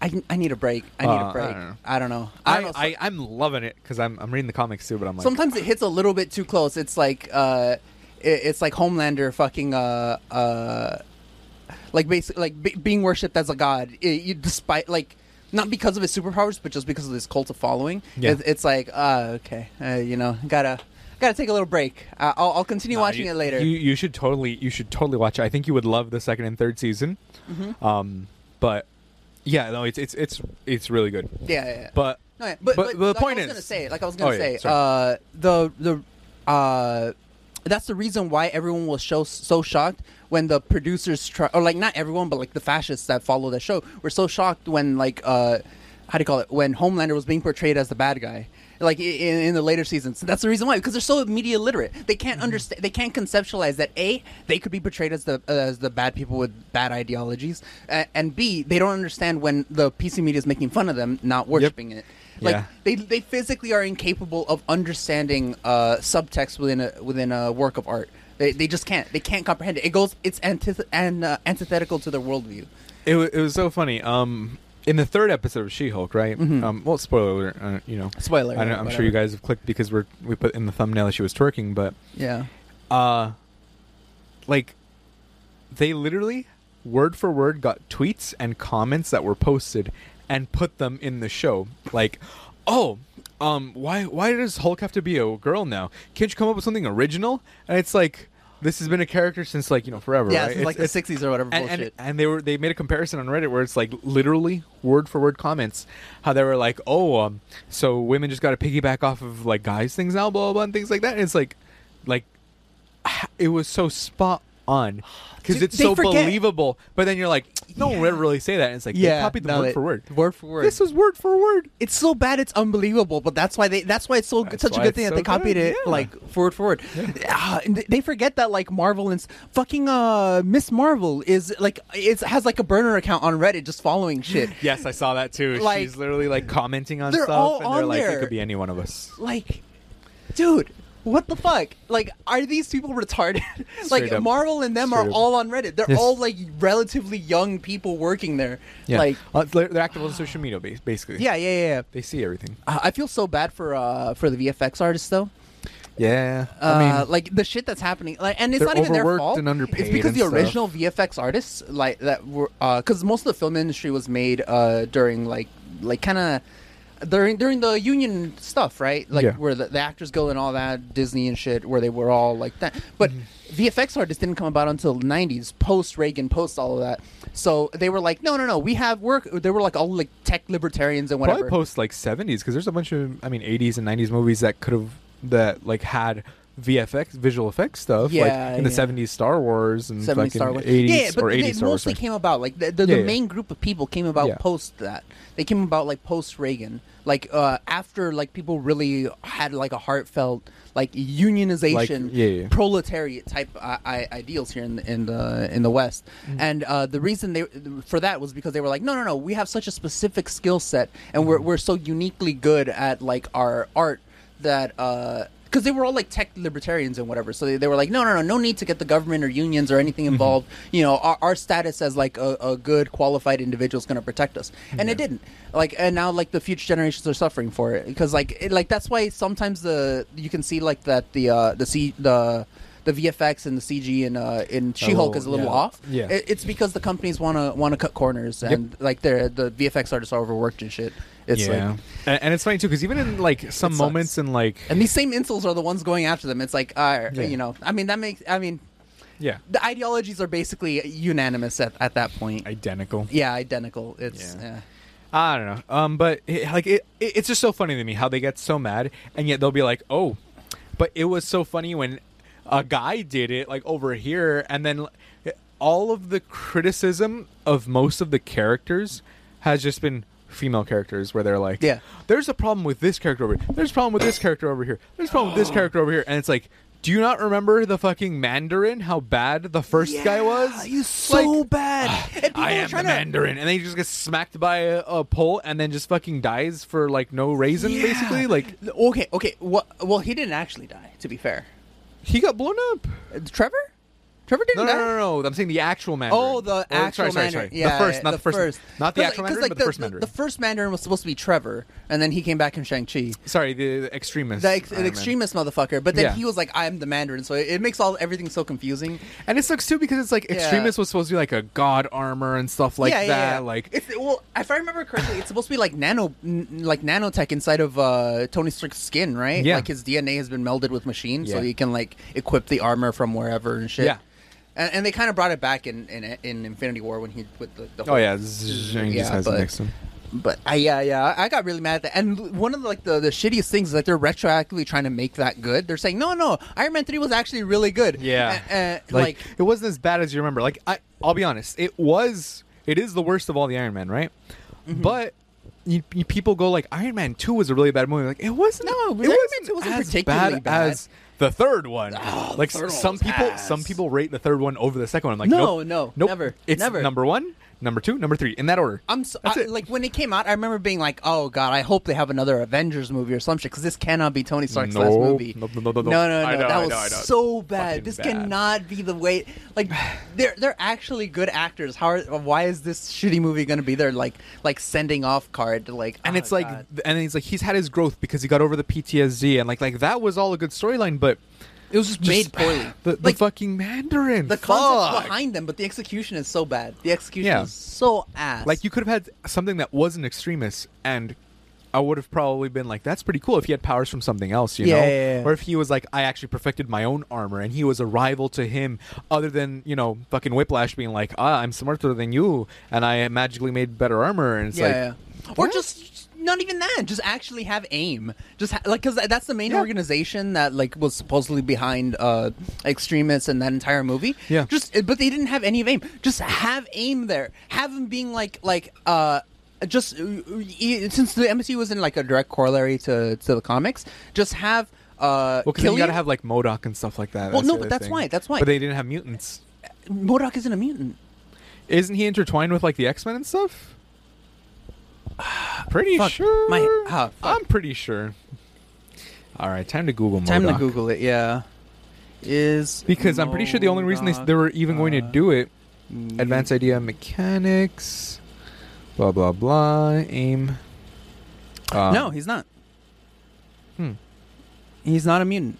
B: I, I need a break. I need
A: Uh,
B: a break.
A: I don't know.
B: I don't know. I,
A: I,
B: don't know.
A: I, I'm loving it because I'm I'm reading the comics too, but I'm like
B: sometimes it hits a little bit too close. It's like uh, it, it's like Homelander fucking uh uh, like basically like be, being worshipped as a god. It, you, despite like. Not because of his superpowers, but just because of his cult of following.
A: Yeah.
B: It, it's like, uh, okay, uh, you know, gotta. gotta take a little break. Uh, I'll, I'll continue
A: Nah,
B: watching
A: you-
B: it later.
A: You you should totally you should totally watch it. I think you would love the second and third season.
B: Mm-hmm.
A: Um, but yeah, no, it's it's it's it's really good.
B: yeah, yeah, yeah.
A: But
B: No, yeah, but,
A: but
B: but,
A: the
B: like
A: point
B: I was
A: is-
B: gonna say, like I was gonna
A: Oh,
B: say, uh, the the uh, that's the reason why everyone was so so shocked when the producers try, or like not everyone, but like the fascists that follow the show were so shocked when like uh, how do you call it when Homelander was being portrayed as the bad guy. Like in, in the later seasons, that's the reason why because they're so media literate. They
A: Mm-hmm.
B: can't understand. They can't conceptualize that a they could be portrayed as the as the bad people with bad ideologies, uh, and b they don't understand when the PC media is making fun of them, not worshiping it. Like
A: Yeah.
B: they they physically are incapable of understanding uh, subtext within a within a work of art. They, they just can't. They can't comprehend it. It goes. It's antith- and uh, antithetical to their worldview.
A: it wa- it was so funny. Um, in the third episode of She-Hulk, right?
B: Mhm.
A: Um, well, spoiler alert. Uh, you know,
B: Spoiler.
A: I I'm sure you guys have clicked because we're we put in the thumbnail that she was twerking, but
B: Yeah.
A: uh, like they literally word for word got tweets and comments that were posted and put them in the show. Like, oh, um, why why does Hulk have to be a girl now? Can't you come up with something original? And it's like this has been a character since like you know forever.
B: Yeah.
A: right?
B: It's
A: It's-
B: like the '60s or whatever
A: and,
B: bullshit.
A: and and they were they made a comparison on Reddit where it's like literally word for word comments how they were like oh um so women just got to piggyback off of like guys things now blah blah blah and things like that and it's like like it was so spot on because it's
B: they
A: so
B: forget-
A: believable. But then you're like no one would ever really say that. And it's like they copied them
B: no,
A: word
B: it-
A: for word.
B: Word for word.
A: this was word for word.
B: It's so bad it's unbelievable but that's why they that's why it's so
A: That's
B: such a good thing that they copied
A: good,
B: it
A: yeah.
B: like forward forward Ah, and they forget that like marvel and fucking uh miss marvel is like it has like a burner account on reddit just following shit. *laughs*
A: Yes I saw that too.
B: Like-
A: she's literally like commenting on
B: They're
A: stuff
B: all
A: and they're
B: on
A: like
B: there.
A: it could be any one of us.
B: Like dude what the fuck like are these people retarded *laughs* like
A: up.
B: marvel and them are
A: up.
B: all on reddit they're
A: Yes.
B: all like relatively young people working there
A: yeah
B: like
A: Uh, they're, active on social media basically
B: yeah yeah yeah, yeah.
A: they see everything
B: Uh, i feel so bad for uh for the vfx artists though
A: yeah
B: Uh,
A: I mean
B: like the shit that's happening, like, and it's not even their fault.
A: and underpaid
B: it's because the
A: stuff.
B: original VFX artists, like that, were because most of the film industry was made uh, during like like kind of during during the union stuff, right? Like
A: Yeah.
B: where the, the actors go and all that Disney and shit, where they were all like that. But
A: Mm-hmm.
B: VFX artists didn't come about until the '90s, post Reagan, post all of that. So they were like, no, no, no, we have work. They were like all like tech libertarians and whatever.
A: Probably post like 70s because there's a bunch of I mean 80s and 90s movies that could have that like had VFX visual effects stuff
B: Yeah,
A: like in the
B: yeah.
A: 70s Star Wars and
B: 70s
A: fucking
B: Star Wars.
A: 80s
B: yeah, but
A: or
B: they
A: Star
B: mostly came about like the, the, the
A: yeah.
B: main group of people came about post that. They came about like post Reagan, like uh, after like people really had like a heartfelt like unionization,
A: Like,
B: proletariat type uh, I- ideals here in the, in the in the West.
A: Mm-hmm.
B: And uh, the reason they for that was because they were like, no, no, no, we have such a specific skill set, and
A: Mm-hmm.
B: we're we're so uniquely good at like our art that. Uh, because they were all like tech libertarians and whatever, so they, they were like, no, no, no, no need to get the government or unions or anything
A: Mm-hmm.
B: involved. You know, our, our status as like a, a good qualified individual is going to protect us, and it didn't. Like, and now like the future generations are suffering for it because like it, like that's why sometimes the you can see like that the uh the the the VFX and the CG in uh in She Hulk is a little
A: yeah.
B: off.
A: Yeah.
B: It, it's because the companies want to want to cut corners and like they're the VFX artists are overworked and shit. It's
A: yeah,
B: like
A: and, and it's funny too because even in like some moments in like
B: and these same insults are the ones going after them. It's like, uh,
A: Yeah.
B: you know, I mean, that makes, I mean,
A: yeah
B: the ideologies are basically unanimous at, at that point.
A: identical.
B: yeah, identical. It's,
A: Yeah.
B: yeah.
A: I don't know. Um, but it, like it, it, it's just so funny to me how they get so mad, and yet they'll be like, "Oh," but it was so funny when a guy did it, like over here, and then all of the criticism of most of the characters has just been female characters, where they're like,
B: Yeah.
A: there's a problem with this character over here. There's a problem with this character over here. There's a problem with this *gasps* character over here," and it's like. Do you not remember the fucking Mandarin? How bad the first guy was?
B: He's so
A: Like,
B: bad.
A: I am the
B: to-
A: Mandarin, and then he just gets smacked by a, a pole, and then just fucking dies for like no reason,
B: Yeah.
A: basically. Like
B: okay, okay. Well, well, he didn't actually die. To be fair,
A: he got blown up.
B: Uh, Trevor. Trevor
A: No,
B: didn't
A: no,
B: die.
A: no, no, no. I'm saying the actual Mandarin.
B: Oh, the
A: Or,
B: actual
A: sorry, sorry,
B: Mandarin.
A: sorry.
B: Yeah,
A: the first, not the, first, not the actual Mandarin,
B: like,
A: but the, first Mandarin.
B: The first Mandarin was supposed to be Trevor, and then he came back in Shang Chi.
A: sorry, the, the extremist.
B: The ex- extremist motherfucker, but then
A: Yeah.
B: he was like, "I'm the Mandarin," so it, it makes all everything so confusing.
A: And it sucks too because it's like
B: Yeah.
A: Extremis was supposed to be like a god armor and stuff like
B: yeah,
A: that.
B: yeah.
A: Like
B: it's, well, if I remember correctly, it's supposed to be like nano, n- like nanotech inside of uh, Tony Stark's skin, right?
A: Yeah.
B: Like his DNA has been melded with machine, so he can like equip the armor from wherever and shit.
A: Yeah.
B: And, and they kind of brought it back in, in in Infinity War when he with the, the
A: oh yeah, zzz,
B: Yeah,
A: just has it
B: but-
A: next to him.
B: But I, yeah, yeah, I got really mad at that. And one of the, like the, the shittiest things is that they're retroactively trying to make that good. They're saying, no, no, Iron Man three was actually really good.
A: Yeah.
B: Uh, uh,
A: Like,
B: like,
A: it wasn't as bad as you remember. Like I, I'll be honest, it was. It is the worst of all the Iron Man, right?
B: Mm-hmm.
A: But. You, you people go like Iron Man Two was a really bad movie. Like it wasn't.
B: No,
A: it
B: Iron
A: wasn't,
B: 2 wasn't
A: as
B: particularly
A: bad,
B: bad.
A: as the third one.
B: Oh, the
A: like
B: third one
A: some
B: was
A: people,
B: ass.
A: some people rate the third one over the second one. I'm like
B: No,
A: nope,
B: no,
A: nope.
B: never,
A: It's
B: never.
A: number one, number two, number three in that order.
B: I'm so, I- like when it came out, I remember being like, "Oh God, I hope they have another Avengers movie or some shit," because this cannot be Tony Stark's last movie.
A: No, no, no, no, no.
B: no, no, no,
A: know,
B: that was
A: know,
B: so bad.
A: Fucking
B: this
A: bad.
B: cannot be the way. Like, they're they're actually good actors. How? Are, why is this shitty movie going to be their like like sending off card? Like,
A: and
B: oh,
A: it's like and he's like he's had his growth because he got over the PTSD and like like that was all a good storyline but
B: it was just,
A: just-
B: made poorly. *sighs*
A: the, the
B: like
A: fucking Mandarin
B: the concept behind them, but the execution is so bad. The execution
A: Yeah.
B: is so ass.
A: like you could have had something that wasn't Extremis and I would have probably been like that's pretty cool if he had powers from something else you
B: Yeah,
A: know
B: yeah, yeah.
A: or if he was like I actually perfected my own armor and he was a rival to him other than you know fucking Whiplash being like ah I'm smarter than you and I magically made better armor and it's
B: yeah,
A: like
B: yeah. or
A: what?
B: just not even that. Just actually have AIM. Just ha- like because that's the main
A: Yeah.
B: organization that like was supposedly behind uh extremists in that entire movie.
A: Yeah.
B: Just but they didn't have any of AIM. Just have AIM there. Have them being like like uh. Just uh, since the MCU was in like a direct corollary to to the comics, just have uh
A: well because you gotta have like MODOK and stuff like that
B: Well,
A: That's
B: no, but that's
A: thing.
B: why, that's why.
A: but they didn't have mutants
B: MODOK isn't a mutant.
A: Isn't he intertwined with like the X Men and stuff? Pretty
B: Fuck,
A: sure.
B: my- ah.
A: I'm pretty sure. All right, time to Google
B: Time to Google it. Yeah, is
A: because I'm pretty sure the only reason they, they were even going to do it,
B: uh,
A: advanced idea mechanics, blah blah blah, AIM. Um,
B: no, he's not.
A: Hmm.
B: He's not a mutant.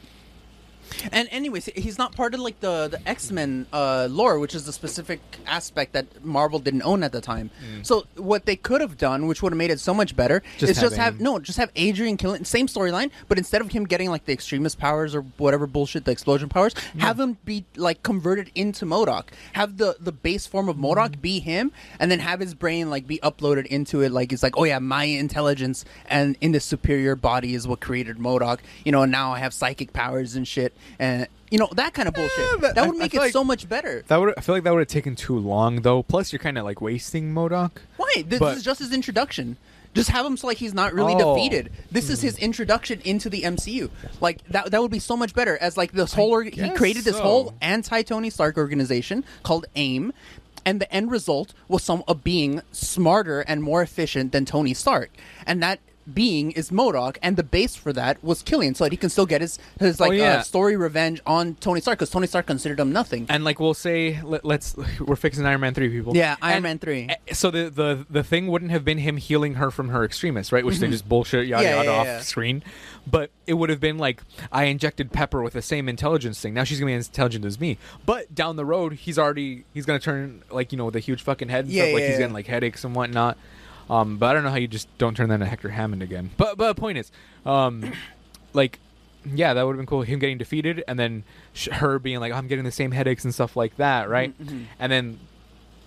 B: And anyways, he's not part of like the the X Men uh, lore, which is the specific aspect that Marvel didn't own at the time. Mm. So what they could have done, which would have made it so much better,
A: Just
B: is
A: have
B: just have
A: AIM.
B: no, just have Adrian kill it. Same storyline, but instead of him getting like the Extremis powers or whatever bullshit, the explosion powers, mm. have him be like converted into MODOK. Have the the base form of MODOK mm. be him, and then have his brain like be uploaded into it. Like it's like, oh yeah, my intelligence and in this superior body is what created MODOK. You know, and now I have psychic powers and shit, and you know that kind of bullshit.
A: but
B: that would
A: I
B: make it
A: like-
B: so much better.
A: That would I feel like that would have taken too long though. Plus, you're kind of like wasting MODOK.
B: Why? This
A: But-
B: is just his introduction. Just have him so like he's not really
A: Oh.
B: defeated. This is hmm. his introduction into the MCU. Like that that would be so much better as like this whole org- he created this
A: so.
B: whole anti Tony Stark organization called AIM and the end result was some a being smarter and more efficient than Tony Stark. And that being is MODOK, and the base for that was Killian, so that he can still get his his like
A: Oh, yeah.
B: uh, story revenge on Tony Stark, because Tony Stark considered him nothing.
A: And like we'll say, let, let's *laughs* we're fixing Iron Man three people.
B: Yeah, Iron
A: And-
B: Man 3.
A: eh, So the, the the thing wouldn't have been him healing her from her extremists, right? Which they just bullshit yada
B: Mm-hmm. Yeah,
A: yada
B: yeah,
A: off screen. But it would have been like I injected Pepper with the same intelligence thing. Now she's gonna be as intelligent as me. But down the road, he's already he's gonna turn like you know with a huge fucking head and
B: Yeah,
A: stuff. Like
B: yeah,
A: he's getting like headaches and whatnot. Um, but I don't know how you just don't turn that into Hector Hammond again. But but the point is, um, *coughs* like yeah, that would have been cool. Him getting defeated, and then sh- her being like, "I'm getting the same headaches and stuff like that," right?
B: Mm-hmm,
A: And then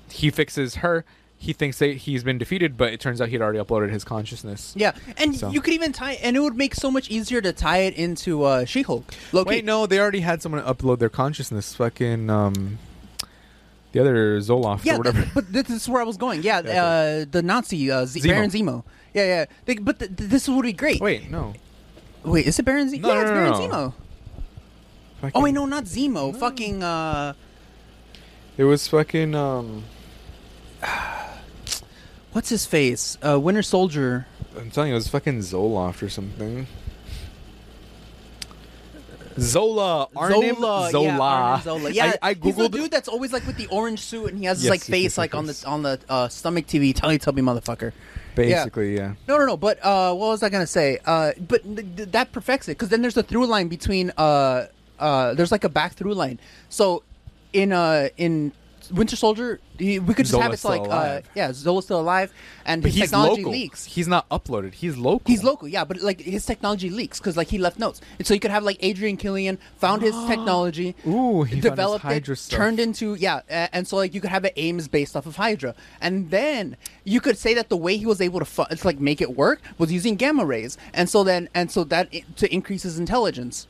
A: he fixes her. He thinks that he's been defeated, but it turns out he'd already uploaded his consciousness.
B: Yeah, and
A: So-
B: you could even tie, and it would make so much easier to tie it into uh, She-Hulk. Loki.
A: Wait, no, they already had someone upload their consciousness. Fucking um, the other Zoloft
B: yeah,
A: or whatever.
B: th- but this is where I was going. Yeah,
A: Yeah,
B: uh, the Nazi uh, Z-
A: Zemo.
B: Baron Zemo. Yeah, yeah. They, but th- th- this would be great.
A: Wait, no.
B: Wait, is it Baron Zemo?
A: No,
B: yeah,
A: no,
B: it's
A: no,
B: Baron
A: no.
B: Zemo.
A: Fucking-
B: Oh wait, no, not Zemo. Fucking. uh
A: It was fucking um.
B: What's his face? Uh, Winter Soldier.
A: I'm telling you, it was fucking Zoloft or something. Zola, Arnim
B: Zola,
A: Zola.
B: yeah, Arnim Zola. Yeah,
A: I, I
B: he's the dude that's always like with the orange suit and he has his
A: Yes,
B: like
A: yes,
B: face
A: yes,
B: like on
A: yes.
B: the on the uh, stomach TV Teletubby motherfucker.
A: basically, yeah.
B: No, no, no. But uh, what was I gonna say? Uh, but th- th- that perfects it because then there's a through line between. Uh, uh, there's like a back through line. So in uh in Winter Soldier, he- we could just have
A: Zola's
B: it so, like uh,
A: alive.
B: yeah, Zola's still alive, and
A: But
B: his
A: he's
B: technology
A: local.
B: leaks.
A: He's not uploaded. He's local.
B: He's local, yeah, but like his technology leaks because like he left notes, and so you could have like Adrian Killian found his *gasps* technology,
A: Ooh, he found his
B: developed
A: Hydra
B: it,
A: stuff.
B: turned into yeah, a- and so like you could have it Ames based off of Hydra, and then you could say that the way he was able to fu- to like make it work was using gamma rays, and so then and so that i- to increase his intelligence.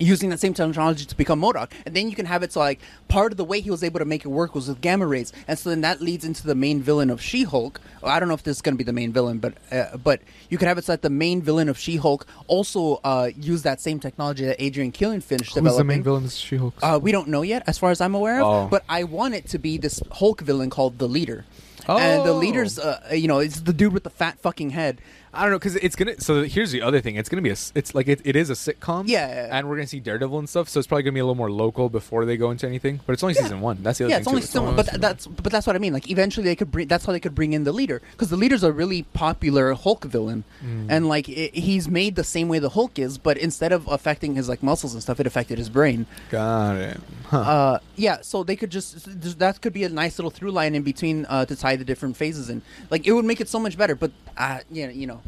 B: Using that same technology to become MODOK, and then you can have it so like part of the way he was able to make it work was with gamma rays, and so then that leads into the main villain of She-Hulk. I don't know if this is going to be the main villain, but uh, but you could have it so that the main villain of She-Hulk also uh, use that same technology that Adrian Killian finished
A: Who's
B: developing.
A: the main villain? Is She-Hulk.
B: Uh, we don't know yet, as far as I'm aware of.
A: Oh.
B: But I want it to be this Hulk villain called the Leader. And the
A: Oh.
B: leader's, uh, you know, it's the dude with the fat fucking head.
A: I don't know because it's gonna. So here's the other thing. It's gonna be a. It's like it, it is a sitcom.
B: Yeah, yeah, yeah.
A: And we're gonna see Daredevil and stuff. So it's probably gonna be a little more local before they go into anything. But it's only
B: Yeah.
A: season one. That's the other
B: Yeah, it's only still,
A: only
B: but
A: season
B: that's but that's what I mean. Like eventually they could bring. That's how they could bring in the leader because the leader's a really popular Hulk villain,
A: Mm.
B: and like it, he's made the same way the Hulk is, but instead of affecting his like muscles and stuff, it affected his brain.
A: Got it. Huh.
B: Uh, yeah, so they could just that could be a nice little through line in between uh, to tie the different phases in. Like it would make it so much better. But uh, yeah, you know,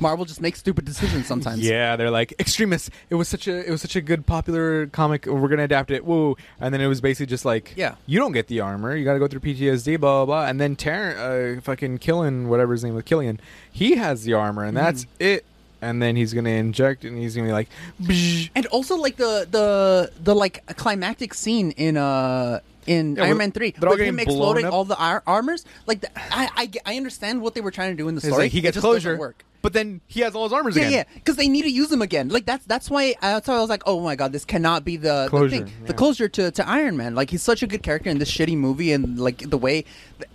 B: Marvel just makes stupid decisions sometimes.
A: Yeah, they're like extremists. It was such a it was such a good popular comic. We're gonna adapt it. Woo! And then it was basically just like,
B: Yeah.
A: you don't get the armor. You got to go through PTSD. Blah blah blah. And then Terran, uh, fucking Killian, whatever his name was, Killian, he has the armor, and that's
B: Mm-hmm.
A: it. And then he's gonna inject, and he's gonna be like, Bzz.
B: and also like the the the like climactic scene in uh in
A: Yeah,
B: Iron
A: well,
B: Man three
A: they're all
B: with him
A: blown
B: exploding
A: up.
B: all the ar- armors. Like the, I, I I understand what they were trying to do in the
A: It's
B: story.
A: like he
B: It
A: gets
B: just doesn't
A: closure,
B: Work.
A: But then he has all his armors
B: Yeah,
A: again.
B: yeah, yeah, because they need to use them again. Like that's that's why that's why I was like, oh my god, this cannot be the, the
A: Closure,
B: thing, the closure to, to Iron Man. Like he's such a good character in this shitty movie, and like the way,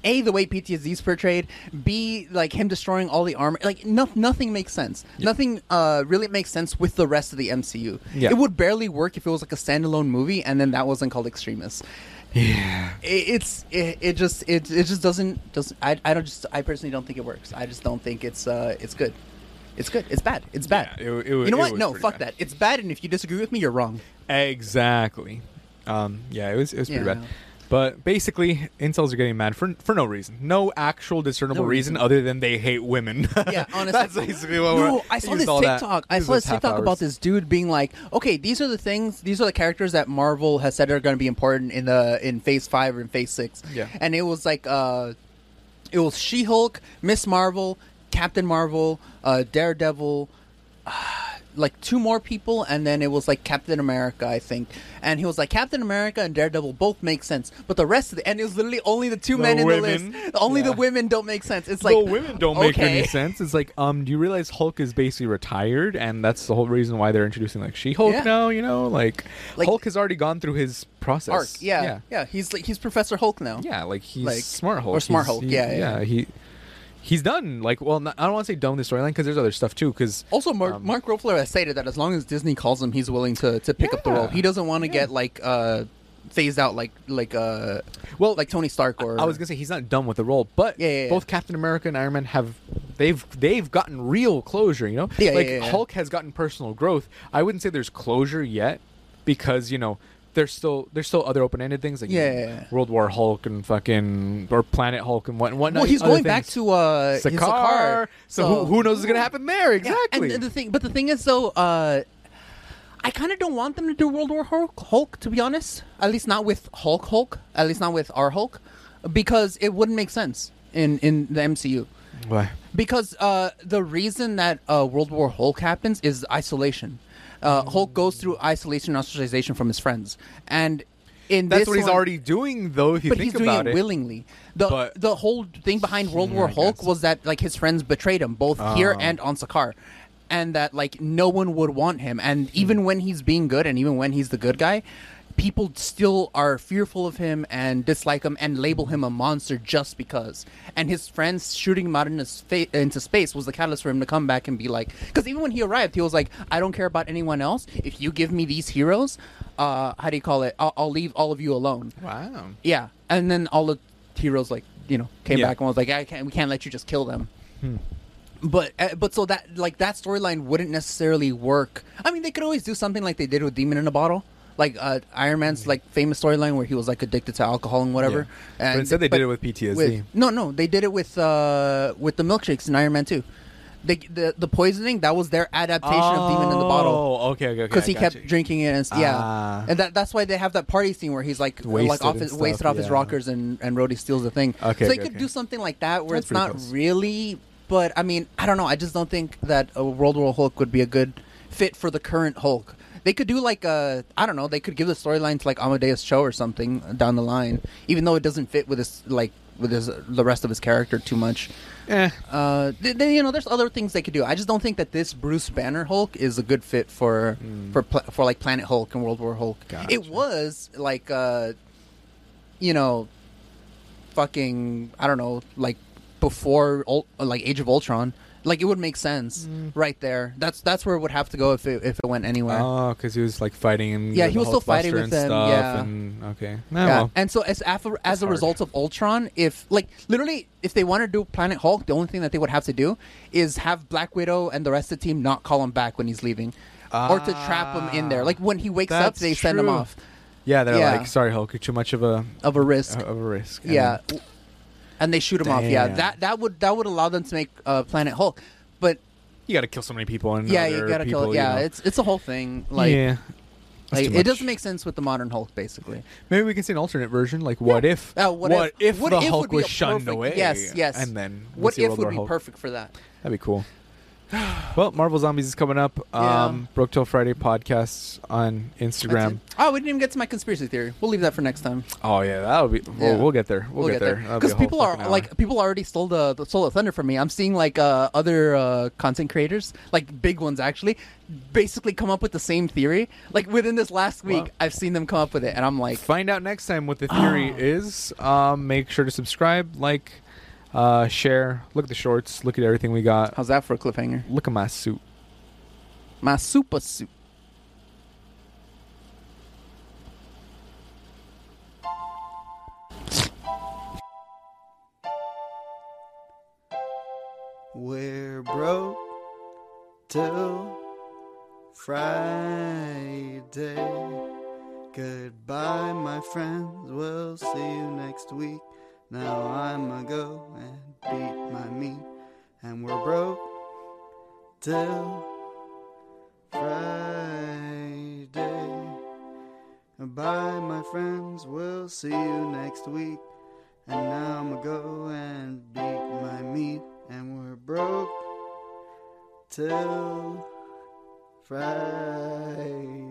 B: a the way PTSD is portrayed, b like him destroying all the armor. Like no, nothing makes sense. Nothing uh really makes sense with the rest of the MCU.
A: Yeah.
B: It would barely work if it was like a standalone movie, and then that wasn't called Extremis.
A: Yeah.
B: It, it's it, it just it, it just doesn't doesn't I, I don't just I personally don't think it works. I just don't think it's uh it's good. It's good. It's bad. It's bad.
A: Yeah, it-
B: you know what? No, fuck
A: bad.
B: that. It's bad, and if you disagree with me, you're wrong.
A: Exactly. Um, yeah, it was it was pretty
B: Yeah.
A: bad. But basically, incels are getting mad for for no reason, no actual discernible
B: No
A: reason.
B: reason.
A: other than they hate women. *laughs*
B: Yeah, honestly.
A: that's basically what.
B: No,
A: we're,
B: I saw this TikTok. I saw this TikTok about this dude being like, "Okay, these are the things. These are the characters that Marvel has said are going to be important in the in Phase Five or in Phase Six.
A: Yeah.
B: and it was like, uh, it was She Hulk, Miss Marvel, Captain Marvel, uh, Daredevil. Like two more people, and then it was like Captain America, I think. And he was like, Captain America and Daredevil both make sense, but the rest of the and it was literally only the two
A: The
B: men in
A: women.
B: the list. Only the women don't make sense. It's like
A: the women don't make
B: okay.
A: any sense. It's like, um, do you realize Hulk is basically retired, and that's the whole reason why they're introducing like She-Hulk
B: Yeah.
A: now? You know, like,
B: Like-
A: Hulk has already gone through his process.
B: Arc, yeah,
A: yeah,
B: yeah, He's like he's Professor Hulk now.
A: Yeah, like he's
B: Like-
A: smart Hulk
B: or Smart
A: He's-
B: Hulk,
A: he-
B: yeah, yeah.
A: He he's done. Like, well, not, I don't want to say done with the storyline because there's other stuff too. Because
B: Also, Mark,
A: Um,
B: Mark Ruffalo has stated that as long as Disney calls him, he's willing to, to pick up the role. He doesn't want to
A: Yeah.
B: get like uh, phased out like like uh,
A: well,
B: like Tony Stark or
A: I was gonna say he's not done with the role, but
B: Yeah, yeah, yeah.
A: both Captain America and Iron Man have they've they've gotten real closure. You know,
B: Yeah, yeah,
A: like
B: yeah, yeah.
A: Hulk has gotten personal growth. I wouldn't say there's closure yet because you know there's still there's still other open ended things like you
B: Yeah,
A: know,
B: yeah, yeah.
A: World War Hulk and fucking or Planet Hulk and what and whatnot.
B: well, he's going back to uh, his
A: Sakaar.
B: Sakaar.
A: So, who, who knows what's gonna happen there exactly?
B: and, and the thing, but the thing is though, uh, I kind of don't want them to do World War Hulk, Hulk, to be honest. At least not with Hulk Hulk. At least not with our Hulk, because it wouldn't make sense in in the MCU.
A: Why?
B: Because uh, the reason that uh, World War Hulk happens is isolation. Uh, Hulk goes through isolation and ostracization from his friends, and in this.
A: That's
B: this
A: what he's
B: one-
A: already doing, though. If you
B: but
A: think
B: he's doing
A: about
B: it, willingly. The
A: But-
B: the whole thing behind World
A: Yeah,
B: War Hulk was that like his friends betrayed him both here
A: Oh.
B: and on Sakaar, and that like no one would want him. And
A: Hmm.
B: even when he's being good, and even when he's the good guy, people still are fearful of him and dislike him and label him a monster just because. And his friends shooting him out into, spa- into space was the catalyst for him to come back and be like, because even when he arrived, he was like, I don't care about anyone else. If you give me these heroes, uh, how do you call it? I'll, I'll leave all of you alone.
A: Wow.
B: Yeah, and then all the heroes like you know came
A: Yeah.
B: back and was like, I can't, we can't let you just kill them. But uh, but so that like that storyline wouldn't necessarily work. I mean, they could always do something like they did with Demon in a Bottle, like uh, Iron Man's like famous storyline where he was like addicted to alcohol and whatever.
A: Yeah.
B: And
A: But instead they did it with PTSD.
B: with- no, no, they did it with uh with the milkshakes in Iron Man Two. They, the the poisoning that was their adaptation of Demon in the Bottle
A: Oh, okay, okay, okay.
B: because he kept
A: you.
B: drinking it and yeah,
A: Ah.
B: and that that's why they have that party scene where he's like
A: Wasted
B: like off his,
A: stuff,
B: wasted off his rockers and and Rhodey steals the thing.
A: Okay,
B: so they
A: okay,
B: could
A: okay.
B: do something like that where
A: That's
B: it's not
A: close.
B: really. But I mean, I don't know. I just don't think that a World War Hulk would be a good fit for the current Hulk. They could do like a I don't know. They could give the storyline to like Amadeus Cho or something down the line, even though it doesn't fit with his like with his the rest of his character too much.
A: Eh.
B: Uh, th- then you know, there's other things they could do. I just don't think that this Bruce Banner Hulk is a good fit for for pla- for like Planet Hulk and World War Hulk.
A: Gotcha.
B: It was like, uh, you know, fucking I don't know, like before Ul- like Age of Ultron. Like it would make sense right there. That's that's where it would have to go if it if it went anywhere.
A: Oh, because he was like fighting and
B: Yeah, he was still fighting with
A: and
B: them,
A: Stuff,
B: yeah.
A: And, okay. Eh,
B: Yeah,
A: well,
B: and so as as a
A: hard.
B: result of Ultron, if like literally, if they want to do Planet Hulk, the only thing that they would have to do is have Black Widow and the rest of the team not call him back when he's leaving, or to trap him in there. Like when he wakes up,
A: That's
B: they send him
A: true.
B: off
A: yeah, they're
B: yeah.
A: like, sorry, Hulk, you're too much of a
B: of a risk.
A: of a risk. And
B: yeah, and they shoot him off. Yeah, that that would that would allow them to make uh, Planet Hulk. But
A: you got to kill so many people. And
B: yeah, you gotta
A: people,
B: kill.
A: you
B: Yeah,
A: know.
B: it's it's a whole thing. Like,
A: yeah.
B: Like it doesn't make sense with the modern Hulk, basically.
A: Maybe we can see an alternate version. Like, what if?
B: Uh, what, if,
A: if
B: what
A: the
B: if
A: Hulk was shunned
B: perfect-
A: away?
B: Yes, yes.
A: And then we
B: what
A: see
B: if
A: World
B: would
A: War
B: be
A: Hulk.
B: perfect for that?
A: That'd be cool. *sighs* well, Marvel Zombies is coming up.
B: Yeah.
A: Um, Broke Till Friday podcast on Instagram.
B: Oh, we didn't even get to my conspiracy theory. We'll leave that for next time.
A: Oh yeah, that'll be. We'll,
B: Yeah.
A: we'll get there. We'll, get, there That'll be
B: because people are
A: hour.
B: like people already stole the, the stole the thunder from me. I'm seeing like uh, other uh, content creators, like big ones actually, basically come up with the same theory. Like within this last week,
A: Wow.
B: I've seen them come up with it, and I'm like,
A: Find out next time what the theory
B: Oh. *gasps*
A: is. Um, make sure to subscribe, like, uh, share. Look at the shorts. Look at everything we got.
B: how's that for a cliffhanger?
A: Look at my suit.
B: My super suit.
C: We're broke till Friday. Goodbye, my friends. We'll see you next week. Now I'ma go and beat my meat. And we're broke till Friday. Bye, my friends. We'll see you next week. And now I'ma go and beat my meat. And we're broke till Friday.